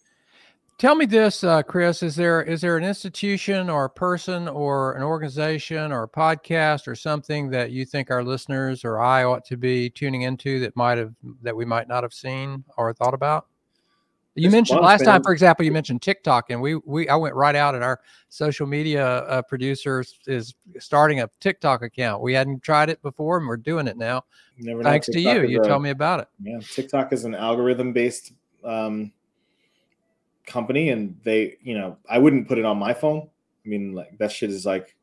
Tell me this, uh, Kris: is there is there an institution or a person or an organization or a podcast or something that you think our listeners or I ought to be tuning into that might have that we might not have seen or thought about? You mentioned last time, for example, you mentioned TikTok, and we we I went right out, and our social media uh, producer is starting a TikTok account. We hadn't tried it before, and we're doing it now. Never Thanks to you, you told me about it. Yeah, TikTok is an algorithm based um, company, and they, you know, I wouldn't put it on my phone. I mean, like that shit is like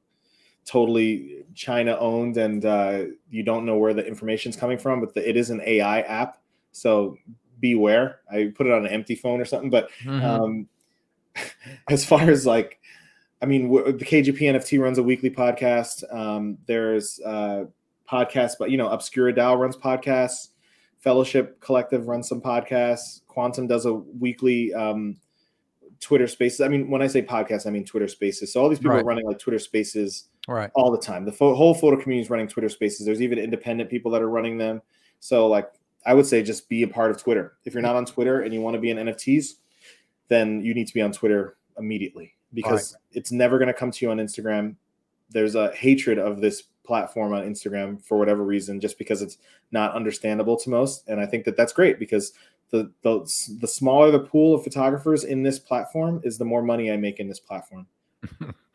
totally China owned, and uh, you don't know where the information's coming from. But the, it is an AI app, so beware. I put it on an empty phone or something. But mm-hmm. um, as far as like, I mean, the KGP NFT runs a weekly podcast. Um, there's uh, podcasts, but you know, Obscura DAO runs podcasts. Fellowship Collective runs some podcasts. Quantum does a weekly um, Twitter Spaces. I mean, when I say podcast, I mean Twitter Spaces. So all these people right. are running like Twitter Spaces right. all the time. The fo- whole photo community is running Twitter Spaces. There's even independent people that are running them. So like I would say just be a part of Twitter. If you're not on Twitter and you want to be in NFTs, then you need to be on Twitter immediately because right. it's never going to come to you on Instagram. There's a hatred of this platform on Instagram for whatever reason, just because it's not understandable to most. And I think that that's great because the the the smaller the pool of photographers in this platform is, the more money I make in this platform.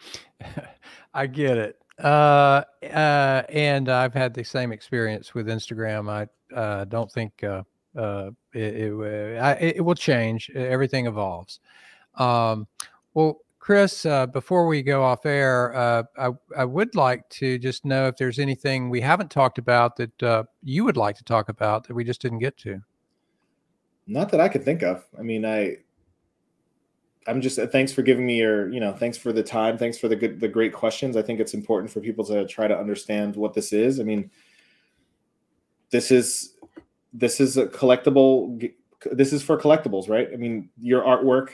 I get it. Uh, uh, and I've had the same experience with Instagram. I uh, don't think uh, uh, it, it, I, it, will change. Everything evolves. Um, well, Kris, uh, before we go off air, uh, I, I would like to just know if there's anything we haven't talked about that uh, you would like to talk about that we just didn't get to. Not that I could think of. I mean, I I'm just uh, thanks for giving me your, you know, thanks for the time. Thanks for the good, the great questions. I think it's important for people to try to understand what this is. I mean, this is this is a collectible. This is for collectibles, right? I mean, your artwork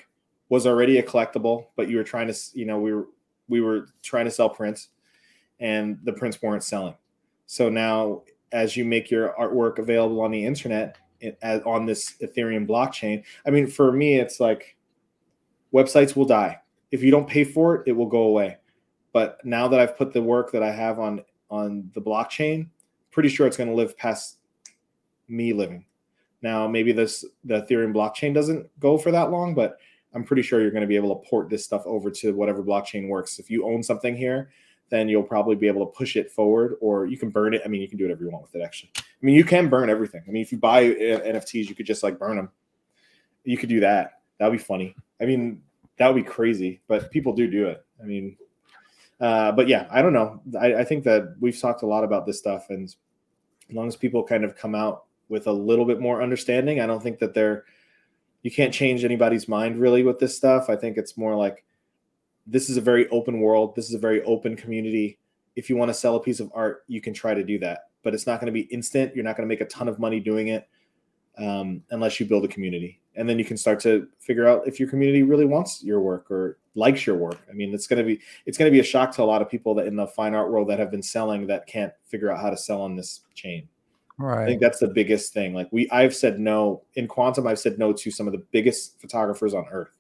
was already a collectible, but you were trying to, you know, we were we were trying to sell prints, and the prints weren't selling. So now, as you make your artwork available on the internet, it, on this Ethereum blockchain, I mean, for me, it's like websites will die. If you don't pay for it, it will go away. But now that I've put the work that I have on on the blockchain, pretty sure it's going to live past me living. Now, maybe this the Ethereum blockchain doesn't go for that long, but I'm pretty sure you're going to be able to port this stuff over to whatever blockchain works. If you own something here, then you'll probably be able to push it forward, or you can burn it. I mean, you can do whatever you want with it. Actually, I mean, you can burn everything. I mean, if you buy uh, NFTs, you could just like burn them. You could do that. That'd be funny. I mean, that would be crazy, but people do do it. I mean, uh, but yeah, I don't know. I, I, think that we've talked a lot about this stuff, and as long as people kind of come out with a little bit more understanding, I don't think that they're you can't change anybody's mind really with this stuff. I think it's more like this is a very open world. This is a very open community. If you want to sell a piece of art, you can try to do that, but it's not going to be instant. You're not going to make a ton of money doing it um, unless you build a community. And then you can start to figure out if your community really wants your work or likes your work. I mean it's going to be it's going to be a shock to a lot of people that in the fine art world that have been selling that can't figure out how to sell on this chain. Right i think that's the biggest thing. Like we i've said no in quantum i've said no to some of the biggest photographers on earth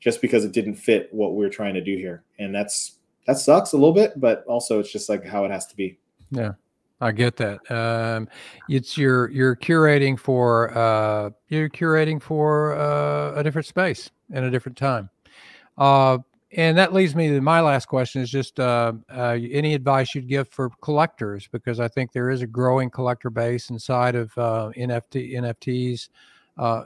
just because it didn't fit what we we're trying to do here. And that's that sucks a little bit but also it's just like how it has to be. Yeah I get that. Um, it's you're you're curating for uh, you're curating for uh, a different space and a different time. Uh, and that leads me to my last question: is just uh, uh, any advice you'd give for collectors because I think there is a growing collector base inside of uh, NFT NFTs.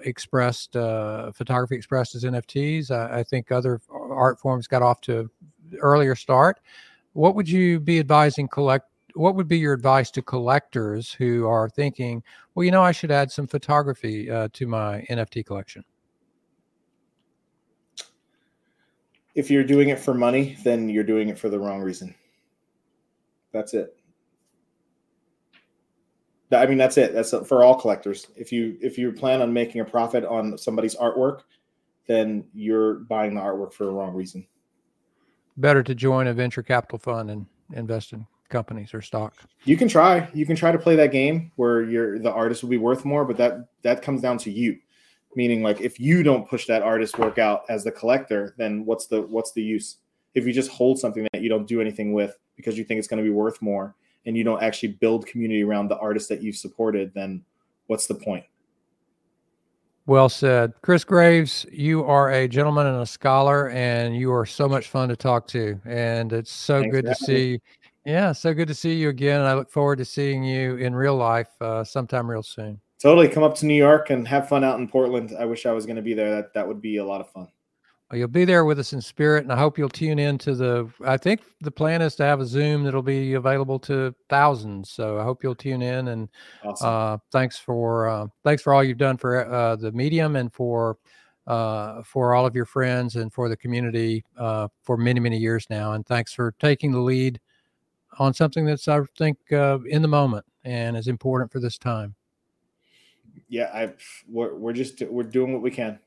expressed photography expressed as NFTs. I think other art forms got off to earlier start. What would you be advising collect what would be your advice to collectors who are thinking, well, you know, I should add some photography uh, to my NFT collection? if you're doing it for money, then you're doing it for the wrong reason. That's it. I mean, that's it. That's for all collectors. If you if you plan on making a profit on somebody's artwork, then you're buying the artwork for the wrong reason. Better to join a venture capital fund and invest in companies or stock. You can try. You can try to play that game where you're the artist will be worth more, but that that comes down to you. Meaning, like if you don't push that artist work out as the collector, then what's the what's the use? If you just hold something that you don't do anything with because you think it's going to be worth more, and you don't actually build community around the artist that you've supported, then what's the point? Well said. Kris Graves, you are a gentleman and a scholar, and you are so much fun to talk to. And it's so Thanks good to see. Yeah, so good to see you again. And I look forward to seeing you in real life uh, sometime real soon. Totally. Come up to New York and have fun out in Portland. I wish I was going to be there. That that would be a lot of fun. Well, you'll be there with us in spirit, and I hope you'll tune in to the. I think the plan is to have a Zoom that'll be available to thousands. So I hope you'll tune in. And awesome. uh, thanks for uh, thanks for all you've done for uh, the medium and for uh, for all of your friends and for the community uh, for many many years now. And thanks for taking the lead on something that's I think uh, in the moment and is important for this time yeah, I we're, we're just we're doing what we can.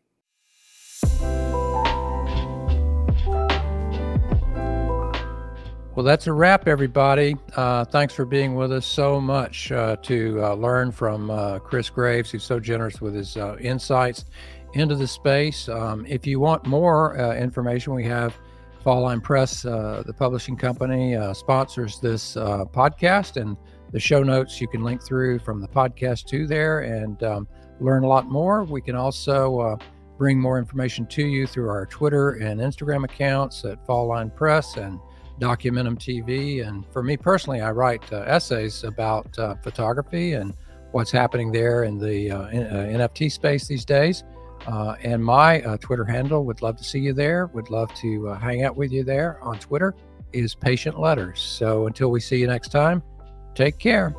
Well, that's a wrap, everybody. Uh, thanks for being with us so much uh, to uh, learn from uh, Kris Graves, who's so generous with his uh, insights into the space. Um, if you want more uh, information, we have Fall Line Press, the publishing company, sponsors this podcast, and the show notes you can link through from the podcast to there and um, learn a lot more. We can also uh, bring more information to you through our Twitter and Instagram accounts at Fall Line Press and Documentum TV. And for me personally, I write uh, essays about uh, photography and what's happening there in the uh, NFT uh, space these days. Uh, and my Twitter handle, would love to see you there. Would love to hang out with you there on Twitter. Is Patient Letters. So until we see you next time, Take care.